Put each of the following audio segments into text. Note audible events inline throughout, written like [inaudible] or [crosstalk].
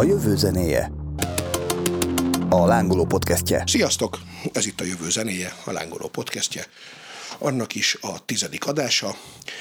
A jövő zenéje. A Lángoló podcastje. Sziasztok! Ez itt a Jövő zenéje, a Lángoló podcastje annak is a tizedik adása.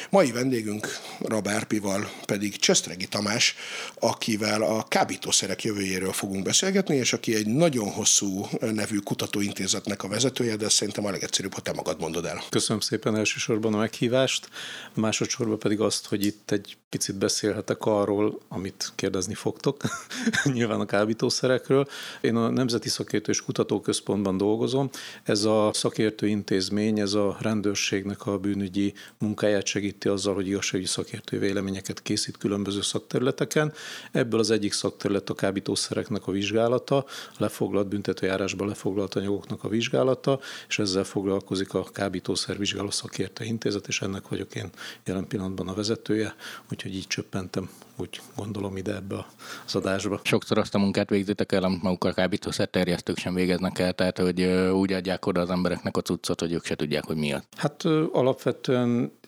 Mai vendégünk Rabárpival pedig Csesztregi Tamás, akivel a kábítószerek jövőjéről fogunk beszélgetni, és aki egy nagyon hosszú nevű kutatóintézetnek a vezetője, de szerintem a legegyszerűbb, ha te magad mondod el. Köszönöm szépen elsősorban a meghívást, másodszorban pedig azt, hogy itt egy picit beszélhetek arról, amit kérdezni fogtok, [laughs] nyilván a kábítószerekről. Én a Nemzeti Szakértő és Kutatóközpontban dolgozom. Ez a szakértő intézmény, ez a rendőr rendőrségnek a bűnügyi munkáját segíti azzal, hogy igazságügyi szakértő véleményeket készít különböző szakterületeken. Ebből az egyik szakterület a kábítószereknek a vizsgálata, a lefoglalt büntetőjárásban lefoglalt anyagoknak a vizsgálata, és ezzel foglalkozik a kábítószer vizsgáló szakértő intézet, és ennek vagyok én jelen pillanatban a vezetője, úgyhogy így csöppentem, úgy gondolom ide ebbe az adásba. Sokszor azt a munkát végzitek el, amit a kábítószer terjesztők sem végeznek el, tehát hogy úgy adják oda az embereknek a cuccot, hogy ők se tudják, hogy miatt. Hát alapvetően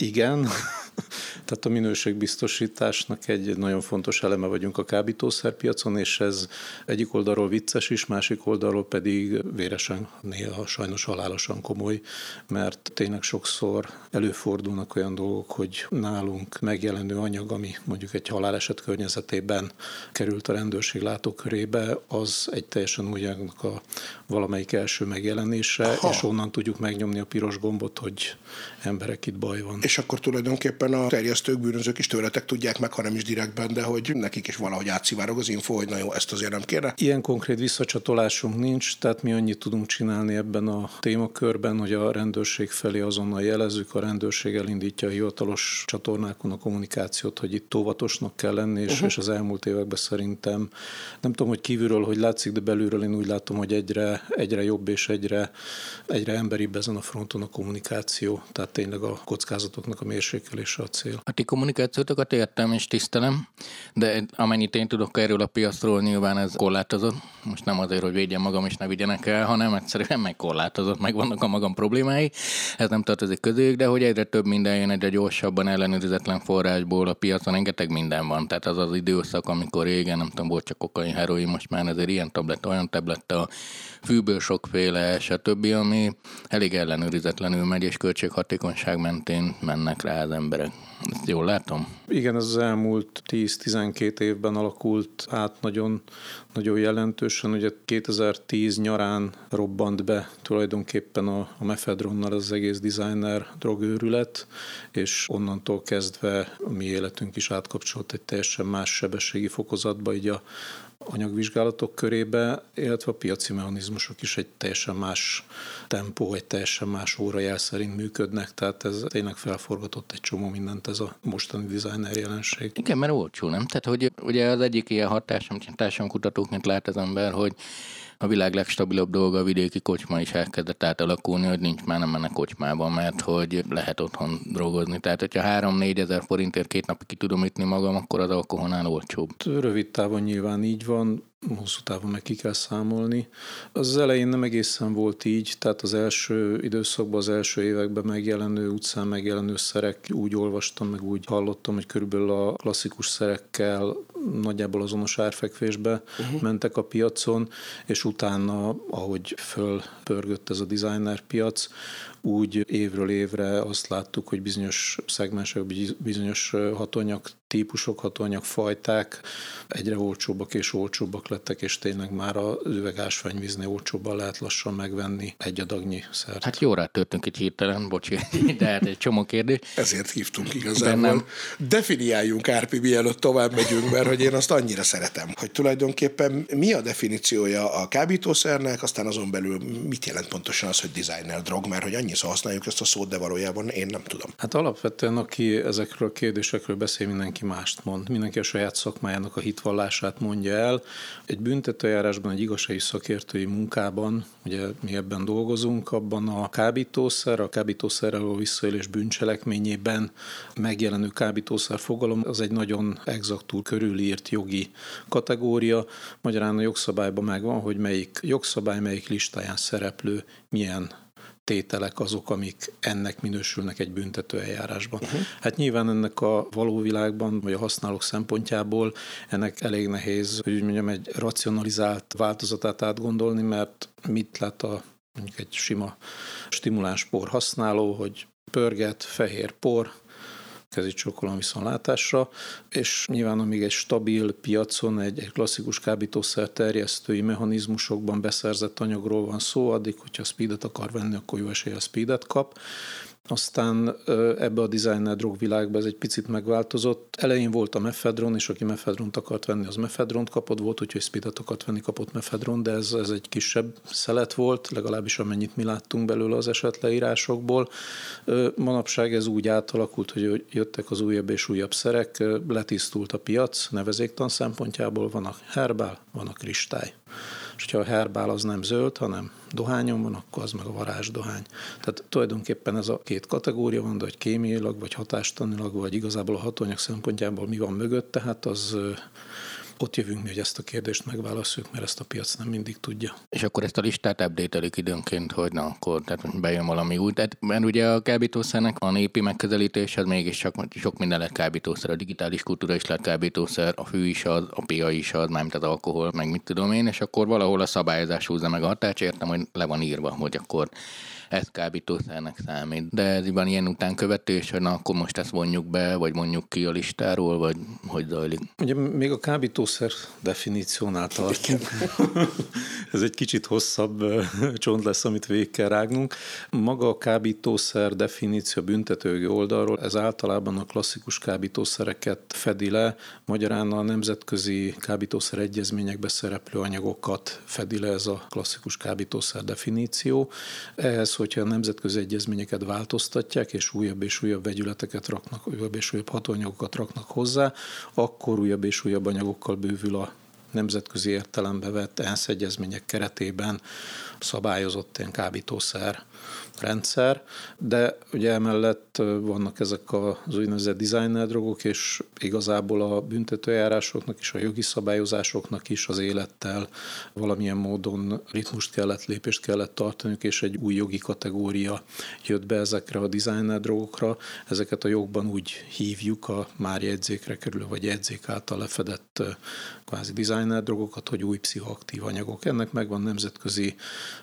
igen, [laughs] tehát a minőségbiztosításnak egy nagyon fontos eleme vagyunk a kábítószerpiacon, és ez egyik oldalról vicces is, másik oldalról pedig véresen, néha sajnos halálosan komoly, mert tényleg sokszor előfordulnak olyan dolgok, hogy nálunk megjelenő anyag, ami mondjuk egy haláleset környezetében került a rendőrség látókörébe, az egy teljesen új a valamelyik első megjelenése, Aha. és onnan tudjuk megnyomni a piros gombot, hogy emberek itt baj van. És akkor tulajdonképpen a terjesztők, bűnözők is tőletek tudják meg, ha nem is direktben, de hogy nekik is valahogy átszivárog az info, hogy na jó, ezt azért nem kérne. Ilyen konkrét visszacsatolásunk nincs, tehát mi annyit tudunk csinálni ebben a témakörben, hogy a rendőrség felé azonnal jelezzük, a rendőrség elindítja a hivatalos csatornákon a kommunikációt, hogy itt óvatosnak kell lenni, és, uh-huh. és az elmúlt években szerintem, nem tudom, hogy kívülről, hogy látszik, de belülről én úgy látom, hogy egyre, egyre jobb és egyre, egyre emberibb ezen a fronton a kommunikáció, tehát tényleg a kockázatoknak a mérséklése a cél. A ti kommunikációtokat értem és tisztelem, de amennyit én tudok erről a piacról, nyilván ez korlátozott. Most nem azért, hogy védjem magam és ne vigyenek el, hanem egyszerűen meg korlátozott, meg vannak a magam problémái. Ez nem tartozik közük, de hogy egyre több minden jön egyre gyorsabban ellenőrizetlen forrásból a piacon, rengeteg minden van. Tehát az az időszak, amikor régen, nem tudom, volt csak kokain, heroin, most már ezért ilyen tablet, olyan a fűből sokféle, stb., ami elég ellenőrizetlenül megy, és költséghatékonyság mentén mennek rá az emberek. Ezt jól látom? Igen, ez az elmúlt 10-12 évben alakult át nagyon, nagyon jelentősen. Ugye 2010 nyarán robbant be tulajdonképpen a, a mefedronnal az egész designer drogőrület, és onnantól kezdve a mi életünk is átkapcsolt egy teljesen más sebességi fokozatba, így a, anyagvizsgálatok körébe, illetve a piaci mechanizmusok is egy teljesen más tempó, egy teljesen más órajel szerint működnek, tehát ez tényleg felforgatott egy csomó mindent ez a mostani designer jelenség. Igen, mert olcsó, nem? Tehát, hogy ugye az egyik ilyen hatás, amit társadalomkutatóként lát az ember, hogy a világ legstabilabb dolga a vidéki kocsma is elkezdett átalakulni, hogy nincs már nem mennek kocsmába, mert hogy lehet otthon drogozni. Tehát, hogyha 3-4 ezer forintért két napig ki tudom ütni magam, akkor az alkoholnál olcsóbb. Rövid távon nyilván így van, hosszú távon meg ki kell számolni. Az elején nem egészen volt így, tehát az első időszakban, az első években megjelenő, utcán megjelenő szerek, úgy olvastam, meg úgy hallottam, hogy körülbelül a klasszikus szerekkel nagyjából azonos árfekvésbe uh-huh. mentek a piacon, és utána, ahogy fölpörgött ez a designer piac, úgy évről évre azt láttuk, hogy bizonyos szegmensek, bizonyos hatóanyag típusok, hatóanyag fajták egyre olcsóbbak és olcsóbbak lettek, és tényleg már a üvegásványvíznél olcsóbban lehet lassan megvenni egy adagnyi szert. Hát jó törtünk itt hirtelen, bocsi, [laughs] de hát egy csomó kérdés. Ezért hívtunk igazából. Nem. Definiáljunk, Árpi, mielőtt tovább megyünk, mert hogy én azt annyira szeretem, hogy tulajdonképpen mi a definíciója a kábítószernek, aztán azon belül mit jelent pontosan az, hogy designer drog, mert hogy annyiszor használjuk ezt a szót, de valójában én nem tudom. Hát alapvetően, aki ezekről a kérdésekről beszél, mindenki mást mond. Mindenki a saját szakmájának a hitvallását mondja el. Egy büntetőjárásban, egy igazságügyi szakértői munkában, ugye mi ebben dolgozunk, abban a kábítószer, a kábítószerrel a visszaélés bűncselekményében megjelenő kábítószer fogalom, az egy nagyon exaktúr körülírt jogi kategória. Magyarán a jogszabályban megvan, hogy melyik jogszabály, melyik listáján szereplő milyen tételek azok, amik ennek minősülnek egy büntető eljárásban. Uh-huh. Hát nyilván ennek a való világban, vagy a használók szempontjából ennek elég nehéz, hogy úgy mondjam, egy racionalizált változatát átgondolni, mert mit lát a mondjuk egy sima stimuláns por használó, hogy pörget, fehér por, kezi csokolom viszontlátásra, és nyilván amíg egy stabil piacon, egy, egy klasszikus kábítószer terjesztői mechanizmusokban beszerzett anyagról van szó, addig, hogyha speedet akar venni, akkor jó esélye speedet kap. Aztán ebbe a designer drog világba ez egy picit megváltozott. Elején volt a mefedron, és aki mefedront akart venni, az mefedront kapott, volt, úgyhogy speedet akart venni, kapott mefedron, de ez, ez egy kisebb szelet volt, legalábbis amennyit mi láttunk belőle az esetleírásokból. Manapság ez úgy átalakult, hogy jöttek az újabb és újabb szerek, letisztult a piac, nevezéktan szempontjából van a herbál, van a kristály és hogyha a herbál az nem zöld, hanem dohányon van, akkor az meg a varázsdohány. Tehát tulajdonképpen ez a két kategória van, de hogy kémiailag, vagy hatástanilag, vagy igazából a hatóanyag szempontjából mi van mögött, tehát az ott jövünk mi, hogy ezt a kérdést megválaszoljuk, mert ezt a piac nem mindig tudja. És akkor ezt a listát update időnként, hogy na, akkor tehát bejön valami új. Tehát, mert ugye a kábítószernek a népi megközelítés, az mégis csak sok minden lett kábítószer. A digitális kultúra is lett kábítószer, a fű is az, a pia is az, mármint az alkohol, meg mit tudom én, és akkor valahol a szabályozás húzza meg a hatást, értem, hogy le van írva, hogy akkor ez kábítószernek számít. De ez van ilyen utánkövetés, hogy na akkor most ezt vonjuk be, vagy mondjuk ki a listáról, vagy hogy zajlik? Ugye még a kábítószer definíciónál tartunk. ez egy kicsit hosszabb csont lesz, amit végig kell rágnunk. Maga a kábítószer definíció büntetőgi oldalról, ez általában a klasszikus kábítószereket fedi le, magyarán a nemzetközi kábítószer egyezményekbe szereplő anyagokat fedi le ez a klasszikus kábítószer definíció. Ehhez hogyha a nemzetközi egyezményeket változtatják, és újabb és újabb vegyületeket raknak, újabb és újabb hatóanyagokat raknak hozzá, akkor újabb és újabb anyagokkal bővül a nemzetközi értelembe vett ENSZ egyezmények keretében szabályozott ilyen kábítószer rendszer, de ugye emellett vannak ezek az úgynevezett designer drogok, és igazából a büntetőjárásoknak és a jogi szabályozásoknak is az élettel valamilyen módon ritmust kellett, lépést kellett tartaniuk, és egy új jogi kategória jött be ezekre a designer drogokra. Ezeket a jogban úgy hívjuk a már jegyzékre kerülő, vagy jegyzék által lefedett kvázi designer drogokat, hogy új pszichoaktív anyagok. Ennek megvan nemzetközi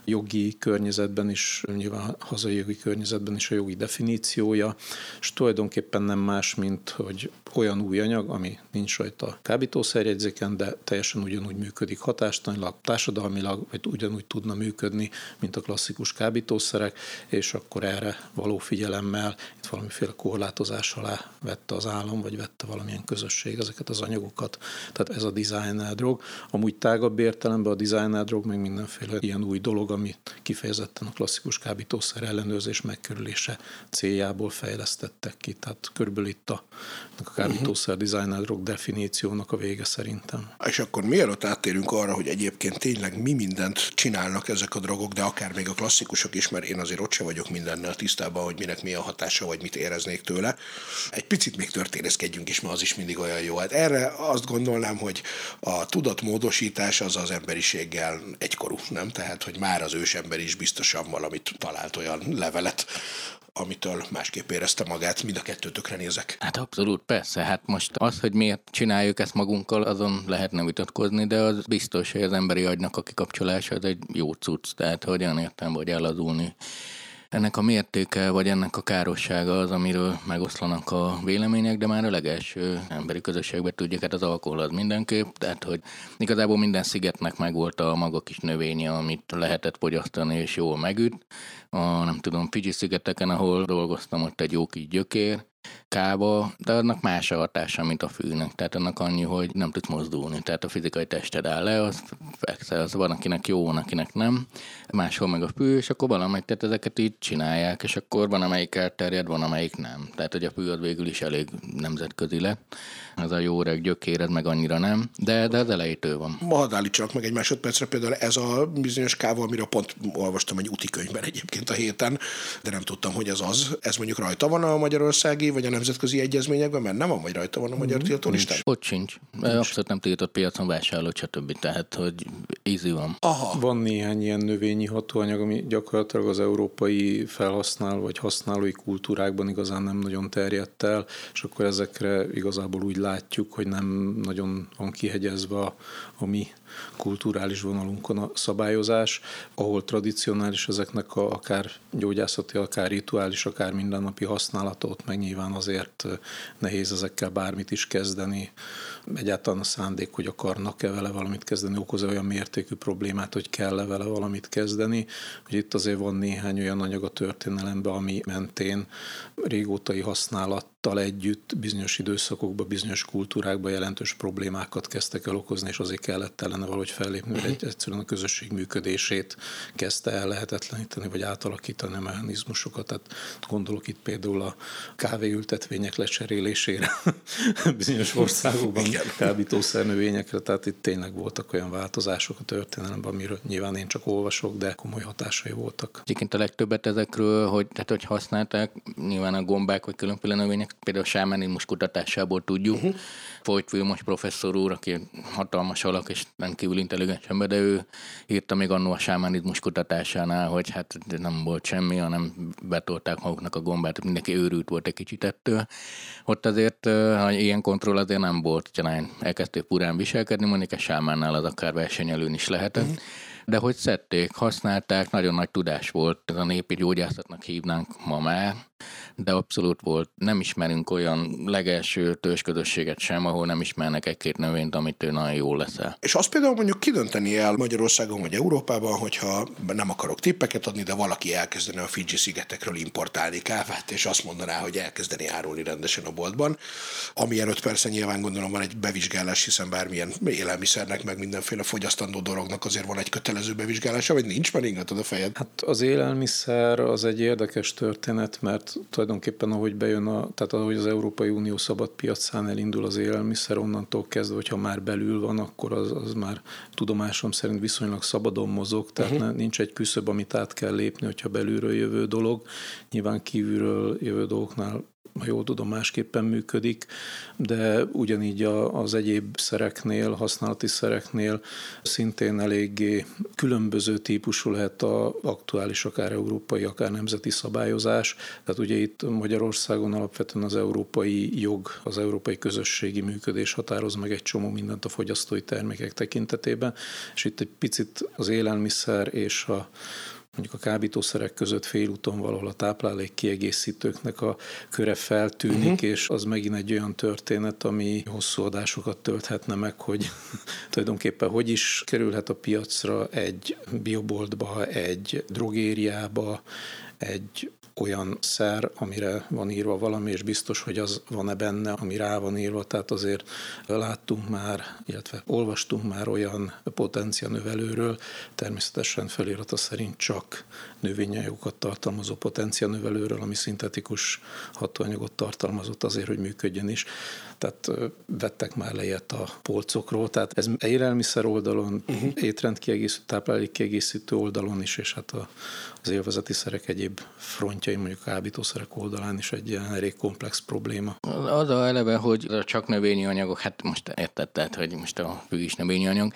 jogi környezetben is, nyilván hazai jogi környezetben is a jogi definíciója, és tulajdonképpen nem más, mint hogy olyan új anyag, ami nincs rajta kábítószerjegyzéken, de teljesen ugyanúgy működik hatástanilag, társadalmilag, vagy ugyanúgy tudna működni, mint a klasszikus kábítószerek, és akkor erre való figyelemmel itt valamiféle korlátozás alá vette az állam, vagy vette valamilyen közösség ezeket az anyagokat. Tehát ez a designer drog. Amúgy tágabb értelemben a designer drog meg mindenféle ilyen új dolog, ami kifejezetten a klasszikus kábítószer ellenőrzés megkerülése céljából fejlesztettek ki. Tehát körülbelül itt a, a kábítószer designer drog definíciónak a vége szerintem. És akkor mielőtt áttérünk arra, hogy egyébként tényleg mi mindent csinálnak ezek a drogok, de akár még a klasszikusok is, mert én azért ott se vagyok mindennel tisztában, hogy minek mi a hatása, vagy mit éreznék tőle. Egy picit még történészkedjünk is, mert az is mindig olyan jó. Hát erre azt gondolnám, hogy a tudatmódosítás az az emberiséggel egykorú, nem? Tehát, hogy már az ősember is biztosan valamit talált olyan levelet, amitől másképp érezte magát, mind a kettőtökre nézek. Hát abszolút, persze. Hát most az, hogy miért csináljuk ezt magunkkal, azon lehetne vitatkozni, de az biztos, hogy az emberi agynak a kikapcsolása az egy jó cucc, tehát hogy olyan értem, hogy elazulni ennek a mértéke, vagy ennek a károssága az, amiről megoszlanak a vélemények, de már a legelső emberi közösségben tudjuk, hát az alkohol az mindenképp, tehát hogy igazából minden szigetnek megvolt a maga kis növénye, amit lehetett fogyasztani és jól megüt. A nem tudom, Fiji szigeteken, ahol dolgoztam, ott egy jó kis gyökér, kába, de annak más a hatása, mint a fűnek. Tehát annak annyi, hogy nem tudsz mozdulni. Tehát a fizikai tested áll le, az, persze, az van, akinek jó, van, akinek nem. Máshol meg a fű, és akkor valamelyik, tehát ezeket így csinálják, és akkor van, amelyik elterjed, van, amelyik nem. Tehát, hogy a fű az végül is elég nemzetközi lett ez a jó öreg gyökéred meg annyira nem, de, de az elejétől van. Ma hadd állítsanak meg egy másodpercre, például ez a bizonyos káva, amiről pont olvastam egy úti könyvben egyébként a héten, de nem tudtam, hogy ez az. Ez mondjuk rajta van a magyarországi vagy a nemzetközi egyezményekben, mert nem van, vagy rajta van a magyar tiltó listán? Ott sincs. Abszolút nem tiltott piacon vásárló, stb. Tehát, hogy easy van. Aha. Van néhány ilyen növényi hatóanyag, ami gyakorlatilag az európai felhasználó vagy használói kultúrákban igazán nem nagyon terjedt el, és akkor ezekre igazából úgy látjuk, hogy nem nagyon van kihegyezve a, a mi kulturális vonalunkon a szabályozás, ahol tradicionális ezeknek a, akár gyógyászati, akár rituális, akár mindennapi használatot, meg nyilván azért nehéz ezekkel bármit is kezdeni. Egyáltalán a szándék, hogy akarnak-e vele valamit kezdeni, okoz olyan mértékű problémát, hogy kell-e vele valamit kezdeni, hogy itt azért van néhány olyan anyag a történelemben, ami mentén régótai használattal együtt bizonyos időszakokban, bizonyos kultúrákban jelentős problémákat kezdtek el okozni, és azért kellett ellene valahogy fellépni, hogy egy, egyszerűen a közösség működését kezdte el lehetetleníteni, vagy átalakítani a mechanizmusokat. Tehát gondolok itt például a kávéültetvények lecserélésére [laughs] bizonyos országokban, kábítószernövényekre, tehát itt tényleg voltak olyan változások a történelemben, amiről nyilván én csak olvasok, de komoly hatásai voltak. Egyébként a legtöbbet ezekről, hogy, tehát, hogy használták, nyilván a gombák vagy különféle növények, például a sámánizmus kutatásából tudjuk. Uh-huh. Folyt Vilmos professzor úr, aki hatalmas alak és rendkívül intelligens ember, de ő írta még annó a sámánizmus kutatásánál, hogy hát nem volt semmi, hanem betolták maguknak a gombát, mindenki őrült volt egy kicsit ettől. Ott azért, ha ilyen kontroll azért nem volt, ha elkezdték purán viselkedni, mondjuk a sámánnál az akár versenyelőn is lehetett. Uh-huh de hogy szedték, használták, nagyon nagy tudás volt, ez a népi gyógyászatnak hívnánk ma már, de abszolút volt. Nem ismerünk olyan legelső tősközösséget sem, ahol nem ismernek egy-két növényt, amit ő nagyon jól leszel. És azt például mondjuk kidönteni el Magyarországon vagy Európában, hogyha nem akarok tippeket adni, de valaki elkezdene a Fiji szigetekről importálni kávát, és azt mondaná, hogy elkezdeni árulni rendesen a boltban. Amilyen öt persze nyilván gondolom van egy bevizsgálás, hiszen bármilyen élelmiszernek, meg mindenféle fogyasztandó dolognak azért van egy kötelező bevizsgálása, vagy nincs, mert ingatod a fejed. Hát az élelmiszer az egy érdekes történet, mert tulajdonképpen ahogy bejön, a, tehát ahogy az Európai Unió szabad piacán elindul az élelmiszer, onnantól kezdve, hogyha már belül van, akkor az, az már tudomásom szerint viszonylag szabadon mozog, tehát uh-huh. nincs egy küszöb, amit át kell lépni, hogyha belülről jövő dolog. Nyilván kívülről jövő dolgoknál ha jól tudom, másképpen működik, de ugyanígy az egyéb szereknél, használati szereknél szintén eléggé különböző típusú lehet a aktuális, akár európai, akár nemzeti szabályozás. Tehát ugye itt Magyarországon alapvetően az európai jog, az európai közösségi működés határoz meg egy csomó mindent a fogyasztói termékek tekintetében, és itt egy picit az élelmiszer és a mondjuk a kábítószerek között félúton valahol a táplálék kiegészítőknek a köre feltűnik, uh-huh. és az megint egy olyan történet, ami hosszú adásokat tölthetne meg, hogy [laughs] tulajdonképpen hogy is kerülhet a piacra egy bioboltba, egy drogériába, egy olyan szer, amire van írva valami, és biztos, hogy az van-e benne, ami rá van írva, tehát azért láttunk már, illetve olvastunk már olyan potencia növelőről, természetesen felirata szerint csak növényanyagokat tartalmazó potencia növelőről, ami szintetikus hatóanyagot tartalmazott azért, hogy működjön is. Tehát vettek már lejet a polcokról, tehát ez élelmiszer oldalon, uh-huh. étrendkiegészítő, táplálékkiegészítő oldalon is, és hát a, az élvezeti szerek egyéb frontjai, mondjuk a kábítószerek oldalán is egy ilyen elég komplex probléma. Az a eleve, hogy csak növényi anyagok, hát most érted, hogy most a fű is növényi anyag,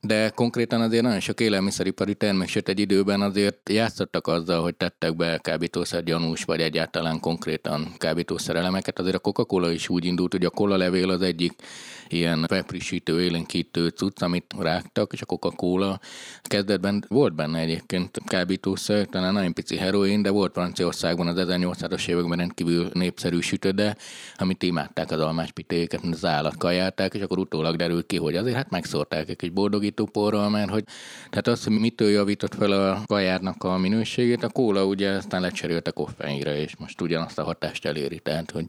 de konkrétan azért nagyon sok élelmiszeripari termék, sőt egy időben azért játszottak azzal, hogy tettek be kábítószer gyanús, vagy egyáltalán konkrétan kábítószer elemeket. Azért a Coca-Cola is úgy indult, hogy a cola levél az egyik ilyen felfrissítő, élénkítő cucc, amit rágtak, és a Coca-Cola kezdetben volt benne egyébként kábítószer, talán nagyon pici heroin, de volt Franciaországban az 1800-as években rendkívül népszerű sütöde, amit imádták az almáspitéket, az állat kajálták, és akkor utólag derült ki, hogy azért hát megszórták egy boldogító porral, mert hogy tehát az, hogy mitől javított fel a kajárnak a minőségét, a kóla ugye aztán lecserélte koffeinre, és most ugyanazt a hatást eléri, tehát hogy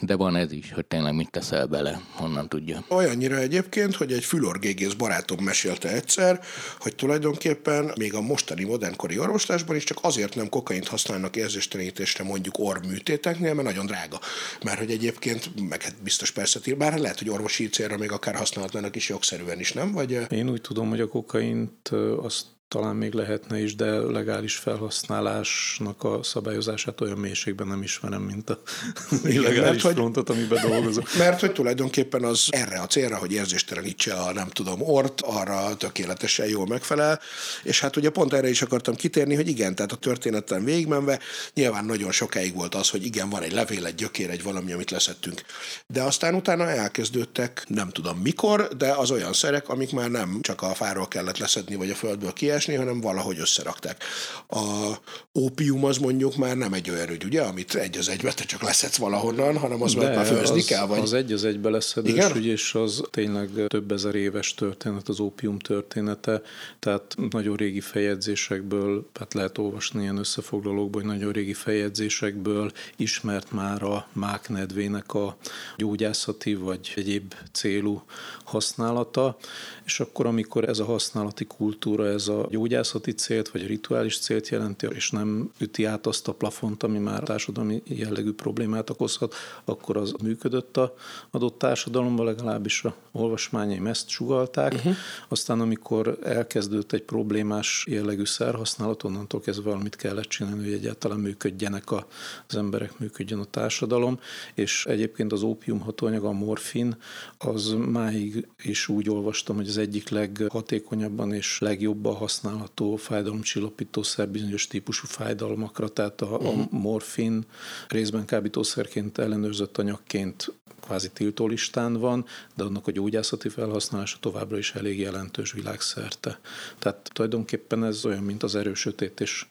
de van ez is, hogy tényleg mit teszel bele, honnan tudja. Olyannyira egyébként, hogy egy fülorgégész barátom mesélte egyszer, hogy tulajdonképpen még a mostani modernkori orvoslásban is csak azért nem kokaint használnak érzéstelenítésre mondjuk orműtéteknél, mert nagyon drága. Mert hogy egyébként, meg hát biztos persze, bár lehet, hogy orvosi célra még akár használhatnának is jogszerűen is, nem? Vagy... Én úgy tudom, hogy a kokaint azt talán még lehetne is, de legális felhasználásnak a szabályozását olyan mélységben nem ismerem, mint a [laughs] illegális mert, frontot, amiben dolgozok. [laughs] Mert hogy tulajdonképpen az erre a célra, hogy érzéstelenítse a nem tudom ort, arra tökéletesen jól megfelel, és hát ugye pont erre is akartam kitérni, hogy igen, tehát a történeten végigmenve nyilván nagyon sokáig volt az, hogy igen, van egy levél, egy gyökér, egy valami, amit leszettünk. De aztán utána elkezdődtek, nem tudom mikor, de az olyan szerek, amik már nem csak a fáról kellett leszedni, vagy a földből kiesni, kiesni, hanem valahogy összerakták. A ópium az mondjuk már nem egy olyan ügy, ugye, amit egy az egybe te csak leszedsz valahonnan, hanem az De már főzni az, kell. Vagy... Az egy az egybe leszedős Igen? ügy, és az tényleg több ezer éves történet, az ópium története, tehát nagyon régi feljegyzésekből, hát lehet olvasni ilyen összefoglalókból, hogy nagyon régi feljegyzésekből ismert már a máknedvének a gyógyászati vagy egyéb célú használata, és akkor, amikor ez a használati kultúra, ez a gyógyászati célt, vagy a rituális célt jelenti, és nem üti át azt a plafont, ami már társadalmi jellegű problémát okozhat, akkor az működött a adott társadalomban, legalábbis a olvasmányaim ezt sugalták. Uh-huh. Aztán, amikor elkezdődött egy problémás jellegű szerhasználat, onnantól kezdve valamit kellett csinálni, hogy egyáltalán működjenek a, az emberek, működjön a társadalom, és egyébként az ópium hatóanyag, a morfin, az máig is úgy olvastam, hogy az egyik leghatékonyabban és legjobban használható fájdalomcsillapítószer bizonyos típusú fájdalmakra, tehát a, a mhm. morfin részben kábítószerként ellenőrzött anyagként kvázi tiltólistán van, de annak a gyógyászati felhasználása továbbra is elég jelentős világszerte. Tehát tulajdonképpen ez olyan, mint az erősötétés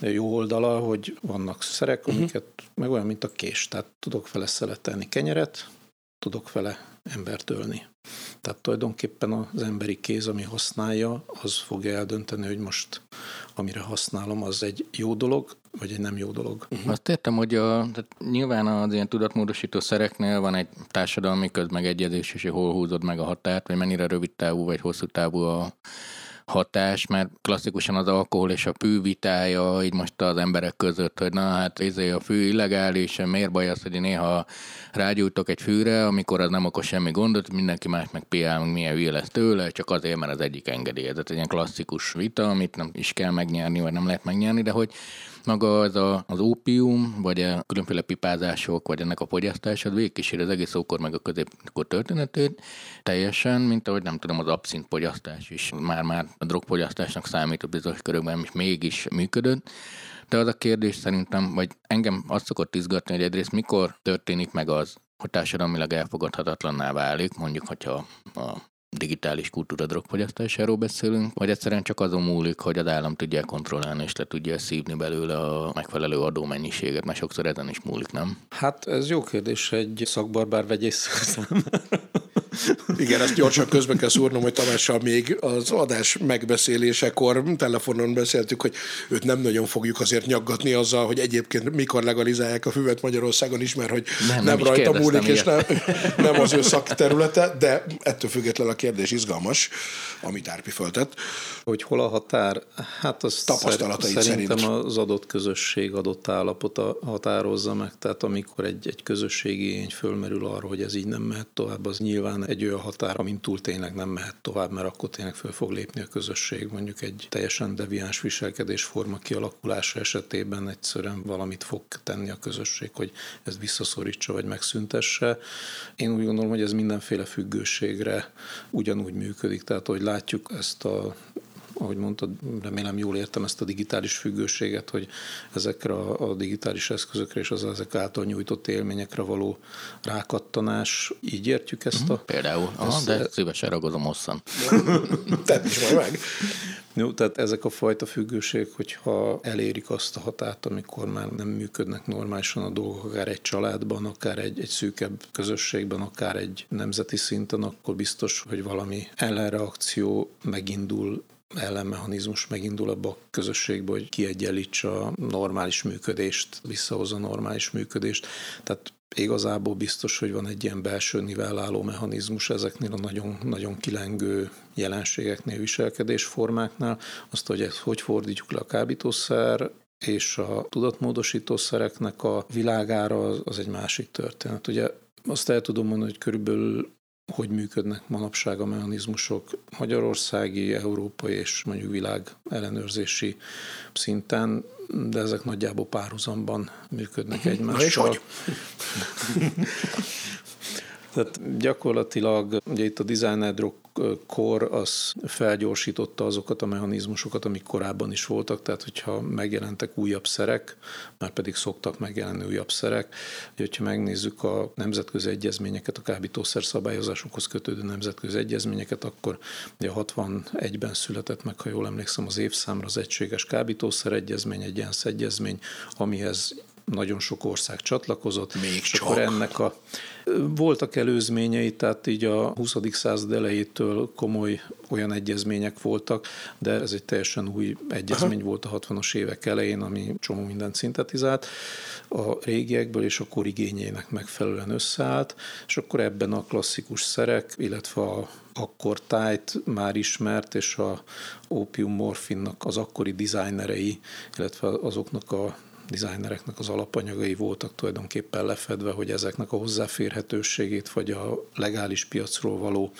jó oldala, hogy vannak szerek, amiket, uh-huh. meg olyan, mint a kés. Tehát tudok vele szeletelni kenyeret, tudok vele embert ölni. Tehát tulajdonképpen az emberi kéz, ami használja, az fogja eldönteni, hogy most amire használom, az egy jó dolog, vagy egy nem jó dolog. Uh-huh. Azt értem, hogy a, tehát nyilván az ilyen tudatmódosító szereknél van egy társadalmi közmegegyezés, és hogy hol húzod meg a határt, vagy mennyire rövid távú, vagy hosszú távú a hatás, mert klasszikusan az alkohol és a fű vitája így most az emberek között, hogy na hát ezé a fű illegális, miért baj az, hogy néha rágyújtok egy fűre, amikor az nem okoz semmi gondot, mindenki más meg piál, milyen hülye lesz tőle, csak azért, mert az egyik engedélyezett. Egy ilyen klasszikus vita, amit nem is kell megnyerni, vagy nem lehet megnyerni, de hogy maga az, a, az ópium, vagy a különféle pipázások, vagy ennek a fogyasztása, végigkísér az egész ókor meg a középkor történetét, teljesen, mint ahogy nem tudom, az abszint fogyasztás is már-már a drogfogyasztásnak számít a bizonyos körökben, és mégis működött. De az a kérdés szerintem, vagy engem azt szokott izgatni, hogy egyrészt mikor történik meg az, hogy társadalmilag elfogadhatatlanná válik, mondjuk, hogyha a digitális kultúra drogfogyasztásáról beszélünk, vagy egyszerűen csak azon múlik, hogy az állam tudja kontrollálni és le tudja szívni belőle a megfelelő adómennyiséget, mert sokszor ezen is múlik, nem? Hát ez jó kérdés egy szakbarbár vegyész [laughs] Igen, ezt gyorsan közben kell szúrnom, hogy Tamással még az adás megbeszélésekor telefonon beszéltük, hogy őt nem nagyon fogjuk azért nyaggatni azzal, hogy egyébként mikor legalizálják a füvet Magyarországon is, mert hogy nem, nem, nem rajta múlik, és nem, nem az ő szakterülete, de ettől függetlenül a kérdés izgalmas, amit Árpi föltett. Hogy hol a határ? Hát az Tapasztalataid szerintem szerint. az adott közösség adott állapota határozza meg, tehát amikor egy, egy közösségi igény fölmerül arra, hogy ez így nem mehet tovább, az nyilván egy olyan határ, amin túl tényleg nem mehet tovább, mert akkor tényleg föl fog lépni a közösség. Mondjuk egy teljesen deviáns viselkedésforma kialakulása esetében egyszerűen valamit fog tenni a közösség, hogy ez visszaszorítsa vagy megszüntesse. Én úgy gondolom, hogy ez mindenféle függőségre ugyanúgy működik, tehát hogy látjuk ezt a ahogy mondtad, remélem jól értem ezt a digitális függőséget, hogy ezekre a, digitális eszközökre és az ezek által nyújtott élményekre való rákattanás, így értjük ezt a... Például, Aha, ezt, de szívesen ragadom hosszan. [laughs] Tedd is meg. Jó, tehát ezek a fajta függőség, hogyha elérik azt a határt, amikor már nem működnek normálisan a dolgok, akár egy családban, akár egy, egy szűkebb közösségben, akár egy nemzeti szinten, akkor biztos, hogy valami ellenreakció megindul ellenmechanizmus megindul abba a közösségbe, hogy kiegyenlítsa a normális működést, visszahozza a normális működést. Tehát igazából biztos, hogy van egy ilyen belső nivelláló mechanizmus ezeknél a nagyon, nagyon kilengő jelenségeknél, viselkedésformáknál. Azt, hogy ezt hogy fordítjuk le a kábítószer és a tudatmódosítószereknek a világára, az, egy másik történet. Ugye azt el tudom mondani, hogy körülbelül hogy működnek manapság a mechanizmusok magyarországi, európai és mondjuk világ ellenőrzési szinten, de ezek nagyjából párhuzamban működnek egymással. Na és hogy? Tehát gyakorlatilag ugye itt a designer kor az felgyorsította azokat a mechanizmusokat, amik korábban is voltak, tehát hogyha megjelentek újabb szerek, már pedig szoktak megjelenni újabb szerek, hogyha megnézzük a nemzetközi egyezményeket, a kábítószer szabályozásokhoz kötődő nemzetközi egyezményeket, akkor ugye 61-ben született meg, ha jól emlékszem, az évszámra az egységes kábítószer egyezmény, egy ENSZ egyezmény, amihez nagyon sok ország csatlakozott. Még és csak. akkor ennek a voltak előzményei, tehát így a 20. század elejétől komoly olyan egyezmények voltak, de ez egy teljesen új egyezmény Aha. volt a 60-as évek elején, ami csomó mindent szintetizált a régiekből, és a kor igényének megfelelően összeállt, és akkor ebben a klasszikus szerek, illetve a akkor tájt már ismert, és a opium morfinnak az akkori dizájnerei, illetve azoknak a designereknek az alapanyagai voltak tulajdonképpen lefedve, hogy ezeknek a hozzáférhetőségét, vagy a legális piacról való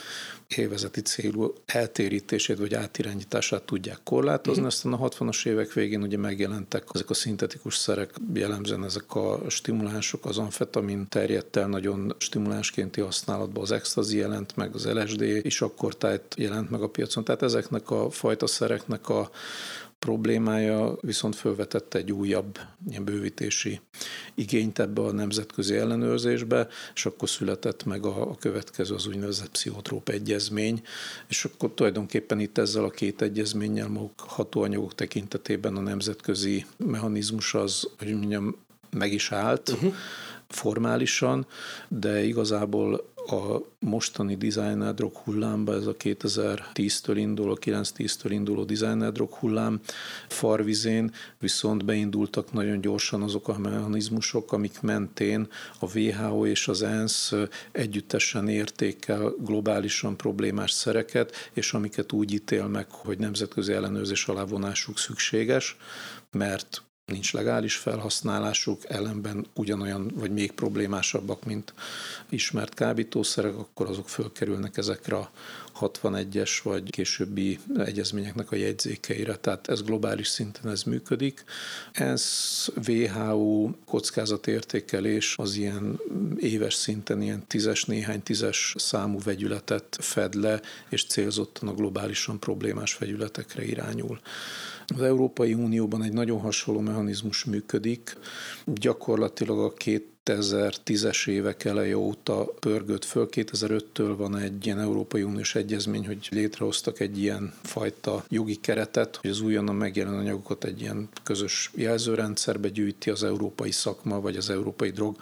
évezeti célú eltérítését vagy átirányítását tudják korlátozni. Mm. Aztán a 60-as évek végén ugye megjelentek ezek a szintetikus szerek, jellemzően ezek a stimulánsok, az amfetamin terjedt el nagyon stimulánskénti használatba, az ecstasy jelent meg, az LSD is akkor tájt jelent meg a piacon. Tehát ezeknek a fajta szereknek a problémája viszont felvetette egy újabb ilyen bővítési igényt ebbe a nemzetközi ellenőrzésbe, és akkor született meg a, a következő az úgynevezett pszichotróp egyezmény, és akkor tulajdonképpen itt ezzel a két egyezménnyel maguk hatóanyagok tekintetében a nemzetközi mechanizmus az, hogy mondjam, meg is állt uh-huh. formálisan, de igazából a mostani designer hullámba, ez a 2010-től induló, 9-10-től induló designer hullám farvizén, viszont beindultak nagyon gyorsan azok a mechanizmusok, amik mentén a WHO és az ENSZ együttesen értékel globálisan problémás szereket, és amiket úgy ítél meg, hogy nemzetközi ellenőrzés alá vonásuk szükséges, mert nincs legális felhasználásuk, ellenben ugyanolyan vagy még problémásabbak, mint ismert kábítószerek, akkor azok fölkerülnek ezekre a 61-es vagy későbbi egyezményeknek a jegyzékeire, tehát ez globális szinten ez működik. Ez WHO kockázatértékelés az ilyen éves szinten ilyen tízes, néhány tízes számú vegyületet fed le, és célzottan a globálisan problémás vegyületekre irányul. Az Európai Unióban egy nagyon hasonló mechanizmus működik. Gyakorlatilag a két 2010-es évek eleje óta pörgött föl. 2005-től van egy ilyen Európai Uniós egyezmény, hogy létrehoztak egy ilyen fajta jogi keretet, hogy az újonnan megjelenő anyagokat egy ilyen közös jelzőrendszerbe gyűjti az európai szakma, vagy az európai drog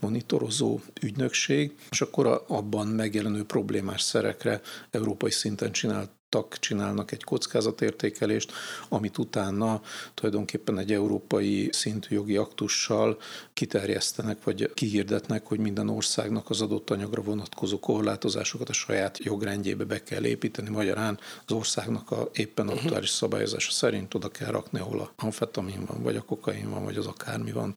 monitorozó ügynökség, és akkor abban megjelenő problémás szerekre európai szinten csinált tak csinálnak egy kockázatértékelést, amit utána tulajdonképpen egy európai szintű jogi aktussal kiterjesztenek, vagy kihirdetnek, hogy minden országnak az adott anyagra vonatkozó korlátozásokat a saját jogrendjébe be kell építeni. Magyarán az országnak a éppen mhm. aktuális szabályozása szerint oda kell rakni, ahol a amfetamin van, vagy a kokain van, vagy az akármi van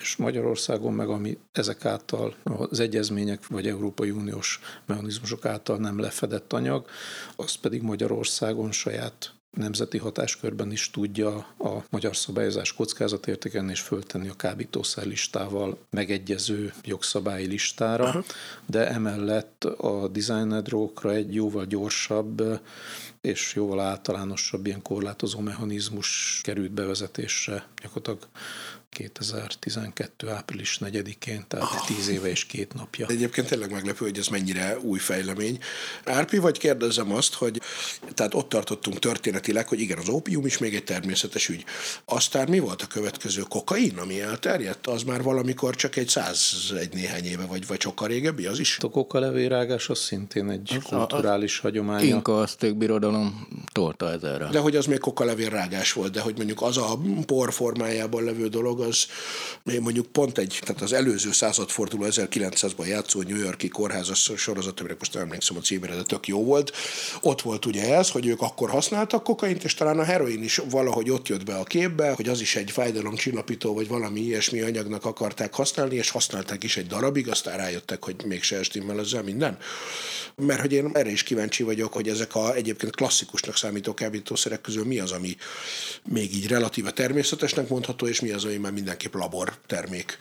és Magyarországon meg, ami ezek által az egyezmények vagy Európai Uniós mechanizmusok által nem lefedett anyag, az pedig Magyarországon saját nemzeti hatáskörben is tudja a magyar szabályozás kockázatértékelni és föltenni a kábítószer listával megegyező jogszabályi listára, Aha. de emellett a designer drogokra egy jóval gyorsabb és jóval általánosabb ilyen korlátozó mechanizmus került bevezetésre gyakorlatilag 2012. április 4-én, tehát oh. tíz éve és két napja. Egyébként tényleg meglepő, hogy ez mennyire új fejlemény. Árpi, vagy kérdezem azt, hogy tehát ott tartottunk történetileg, hogy igen, az ópium is még egy természetes ügy. Aztán mi volt a következő kokain, ami elterjedt? Az már valamikor csak egy száz egy néhány éve, vagy, vagy sokkal régebbi az is? A kokalevérágás az szintén egy kulturális a, hagyomány. Inka azték birodalom tolta ezerre. De hogy az még kokalevélrágás volt, de hogy mondjuk az a por formájában levő dolog, az mondjuk pont egy, tehát az előző századforduló 1900-ban játszó New Yorki kórházas sorozat, amire most nem emlékszem a címére, de tök jó volt. Ott volt ugye ez, hogy ők akkor használtak kokaint, és talán a heroin is valahogy ott jött be a képbe, hogy az is egy fájdalomcsillapító, vagy valami ilyesmi anyagnak akarták használni, és használták is egy darabig, aztán rájöttek, hogy mégse estimmel ezzel minden. Mert hogy én erre is kíváncsi vagyok, hogy ezek a egyébként klasszikusnak számító kábítószerek közül mi az, ami még így relatíve természetesnek mondható, és mi az, ami már mindenképp labor termék.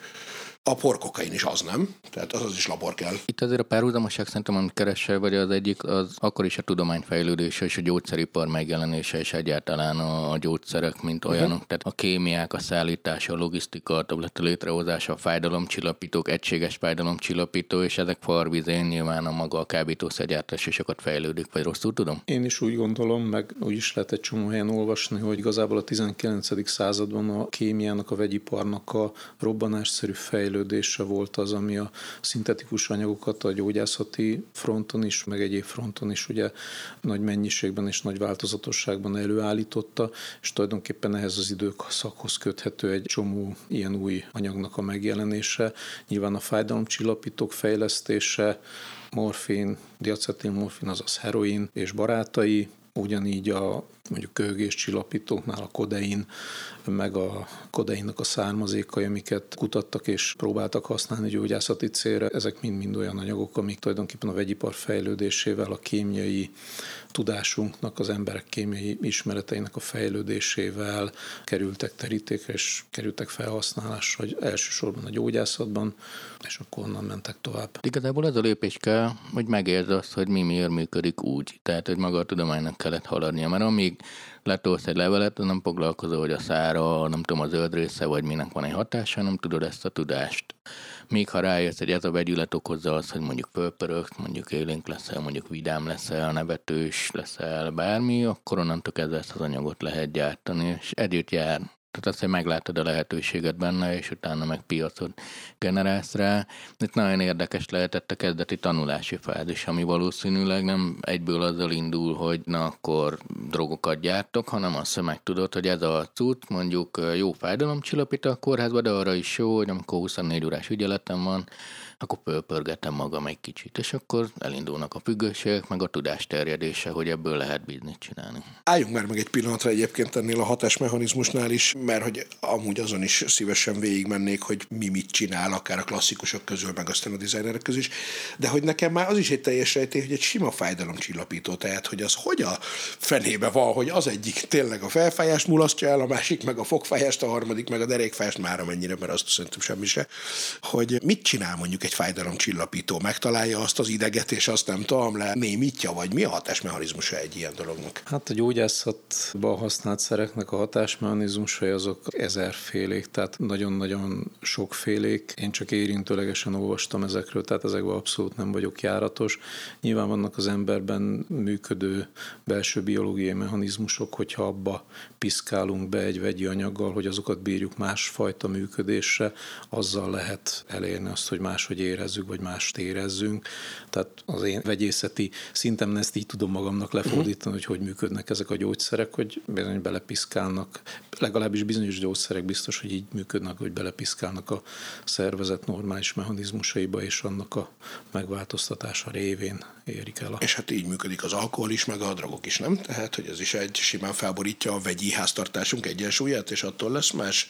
A porkokain is az, nem? Tehát az, az is labor kell. Itt azért a párhuzamosság szerintem, amit keresel, vagy az egyik, az akkor is a tudomány fejlődése és a gyógyszeripar megjelenése, és egyáltalán a, a gyógyszerek, mint olyanok. Uh-huh. Tehát a kémiák, a szállítása, a logisztika, a tablet létrehozása, a fájdalomcsillapítók, egységes fájdalomcsillapító, és ezek farvizén nyilván a maga a kábítószergyártás is sokat fejlődik, vagy rosszul tudom? Én is úgy gondolom, meg úgy is lehet egy csomó helyen olvasni, hogy igazából a 19. században a kémiának, a vegyiparnak a robbanásszerű fejlődés fejlődése volt az, ami a szintetikus anyagokat a gyógyászati fronton is, meg egyéb fronton is ugye nagy mennyiségben és nagy változatosságban előállította, és tulajdonképpen ehhez az időszakhoz köthető egy csomó ilyen új anyagnak a megjelenése. Nyilván a fájdalomcsillapítók fejlesztése, morfin, diacetilmorfin, azaz heroin és barátai, ugyanígy a mondjuk köhögés csillapítóknál a kodein, meg a kodeinnak a származékai, amiket kutattak és próbáltak használni gyógyászati célra, ezek mind-mind olyan anyagok, amik tulajdonképpen a vegyipar fejlődésével, a kémiai tudásunknak, az emberek kémiai ismereteinek a fejlődésével kerültek terítékre és kerültek felhasználásra, hogy elsősorban a gyógyászatban, és akkor onnan mentek tovább. Igazából ez a lépés kell, hogy megérd azt, hogy mi miért működik úgy. Tehát, hogy maga a tudománynak kellett haladnia, mert amíg letolsz egy levelet, nem foglalkozol, hogy a szára, nem tudom, a zöld része, vagy minek van egy hatása, nem tudod ezt a tudást. Míg ha rájössz, hogy ez a vegyület okozza az, hogy mondjuk fölpörögsz, mondjuk élénk leszel, mondjuk vidám leszel, nevetős leszel, bármi, akkor onnantól kezdve ezt az anyagot lehet gyártani, és együtt jár tehát azt, hogy meglátod a lehetőséget benne, és utána meg piacot generálsz rá. Itt nagyon érdekes lehetett a kezdeti tanulási fázis, ami valószínűleg nem egyből azzal indul, hogy na akkor drogokat gyártok, hanem azt, hogy megtudod, hogy ez a cucc mondjuk jó fájdalomcsillapító a kórházba, de arra is jó, hogy amikor 24 órás ügyeletem van, akkor pörpörgetem magam egy kicsit, és akkor elindulnak a függőségek, meg a tudás terjedése, hogy ebből lehet bizniszt csinálni. Álljunk már meg egy pillanatra egyébként ennél a hatásmechanizmusnál is, mert hogy amúgy azon is szívesen végigmennék, hogy mi mit csinál, akár a klasszikusok közül, meg aztán a dizájnerek közül is, de hogy nekem már az is egy teljes rejtély, hogy egy sima fájdalomcsillapító, tehát hogy az hogy a fenébe van, hogy az egyik tényleg a felfájást mulasztja el, a másik meg a fogfájást, a harmadik meg a derékfájást, már amennyire, mert azt szerintem semmi se, hogy mit csinál mondjuk egy fájdalomcsillapító, megtalálja azt az ideget, és azt nem tudom, le némítja, vagy mi a hatásmechanizmusa egy ilyen dolognak? Hát a gyógyászatban használt szereknek a hatásmechanizmusai azok ezerfélék, tehát nagyon-nagyon sokfélék. Én csak érintőlegesen olvastam ezekről, tehát ezekben abszolút nem vagyok járatos. Nyilván vannak az emberben működő belső biológiai mechanizmusok, hogyha abba piszkálunk be egy vegyi anyaggal, hogy azokat bírjuk másfajta működésre, azzal lehet elérni azt, hogy máshogy hogy érezzük, vagy mást érezzünk. Tehát az én vegyészeti szintem ezt így tudom magamnak lefordítani, hogy hogy működnek ezek a gyógyszerek, hogy bizony belepiszkálnak, legalábbis bizonyos gyógyszerek biztos, hogy így működnek, hogy belepiszkálnak a szervezet normális mechanizmusaiba, és annak a megváltoztatása révén érik el. A... És hát így működik az alkohol is, meg a drogok is, nem? Tehát, hogy ez is egy simán felborítja a vegyi háztartásunk egyensúlyát, és attól lesz más.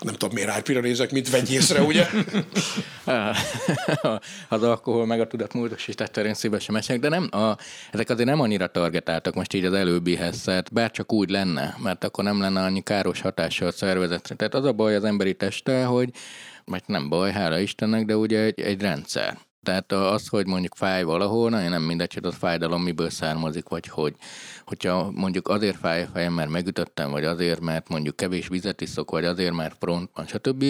Nem tudom, miért árpira nézek, mint vegyészre, ugye? [laughs] az alkohol meg a tudatmódosítás terén szívesen mesélek, de nem, a, ezek azért nem annyira targetáltak most így az előbbihez, bár csak úgy lenne, mert akkor nem lenne annyi káros hatása a szervezetre. Tehát az a baj az emberi teste, hogy vagy nem baj, hála Istennek, de ugye egy, egy rendszer. Tehát az, hogy mondjuk fáj valahol, nagyon nem mindegy, hogy az fájdalom miből származik, vagy hogy hogyha mondjuk azért fáj a fejem, mert megütöttem, vagy azért, mert mondjuk kevés vizet iszok, vagy azért, mert front van, stb.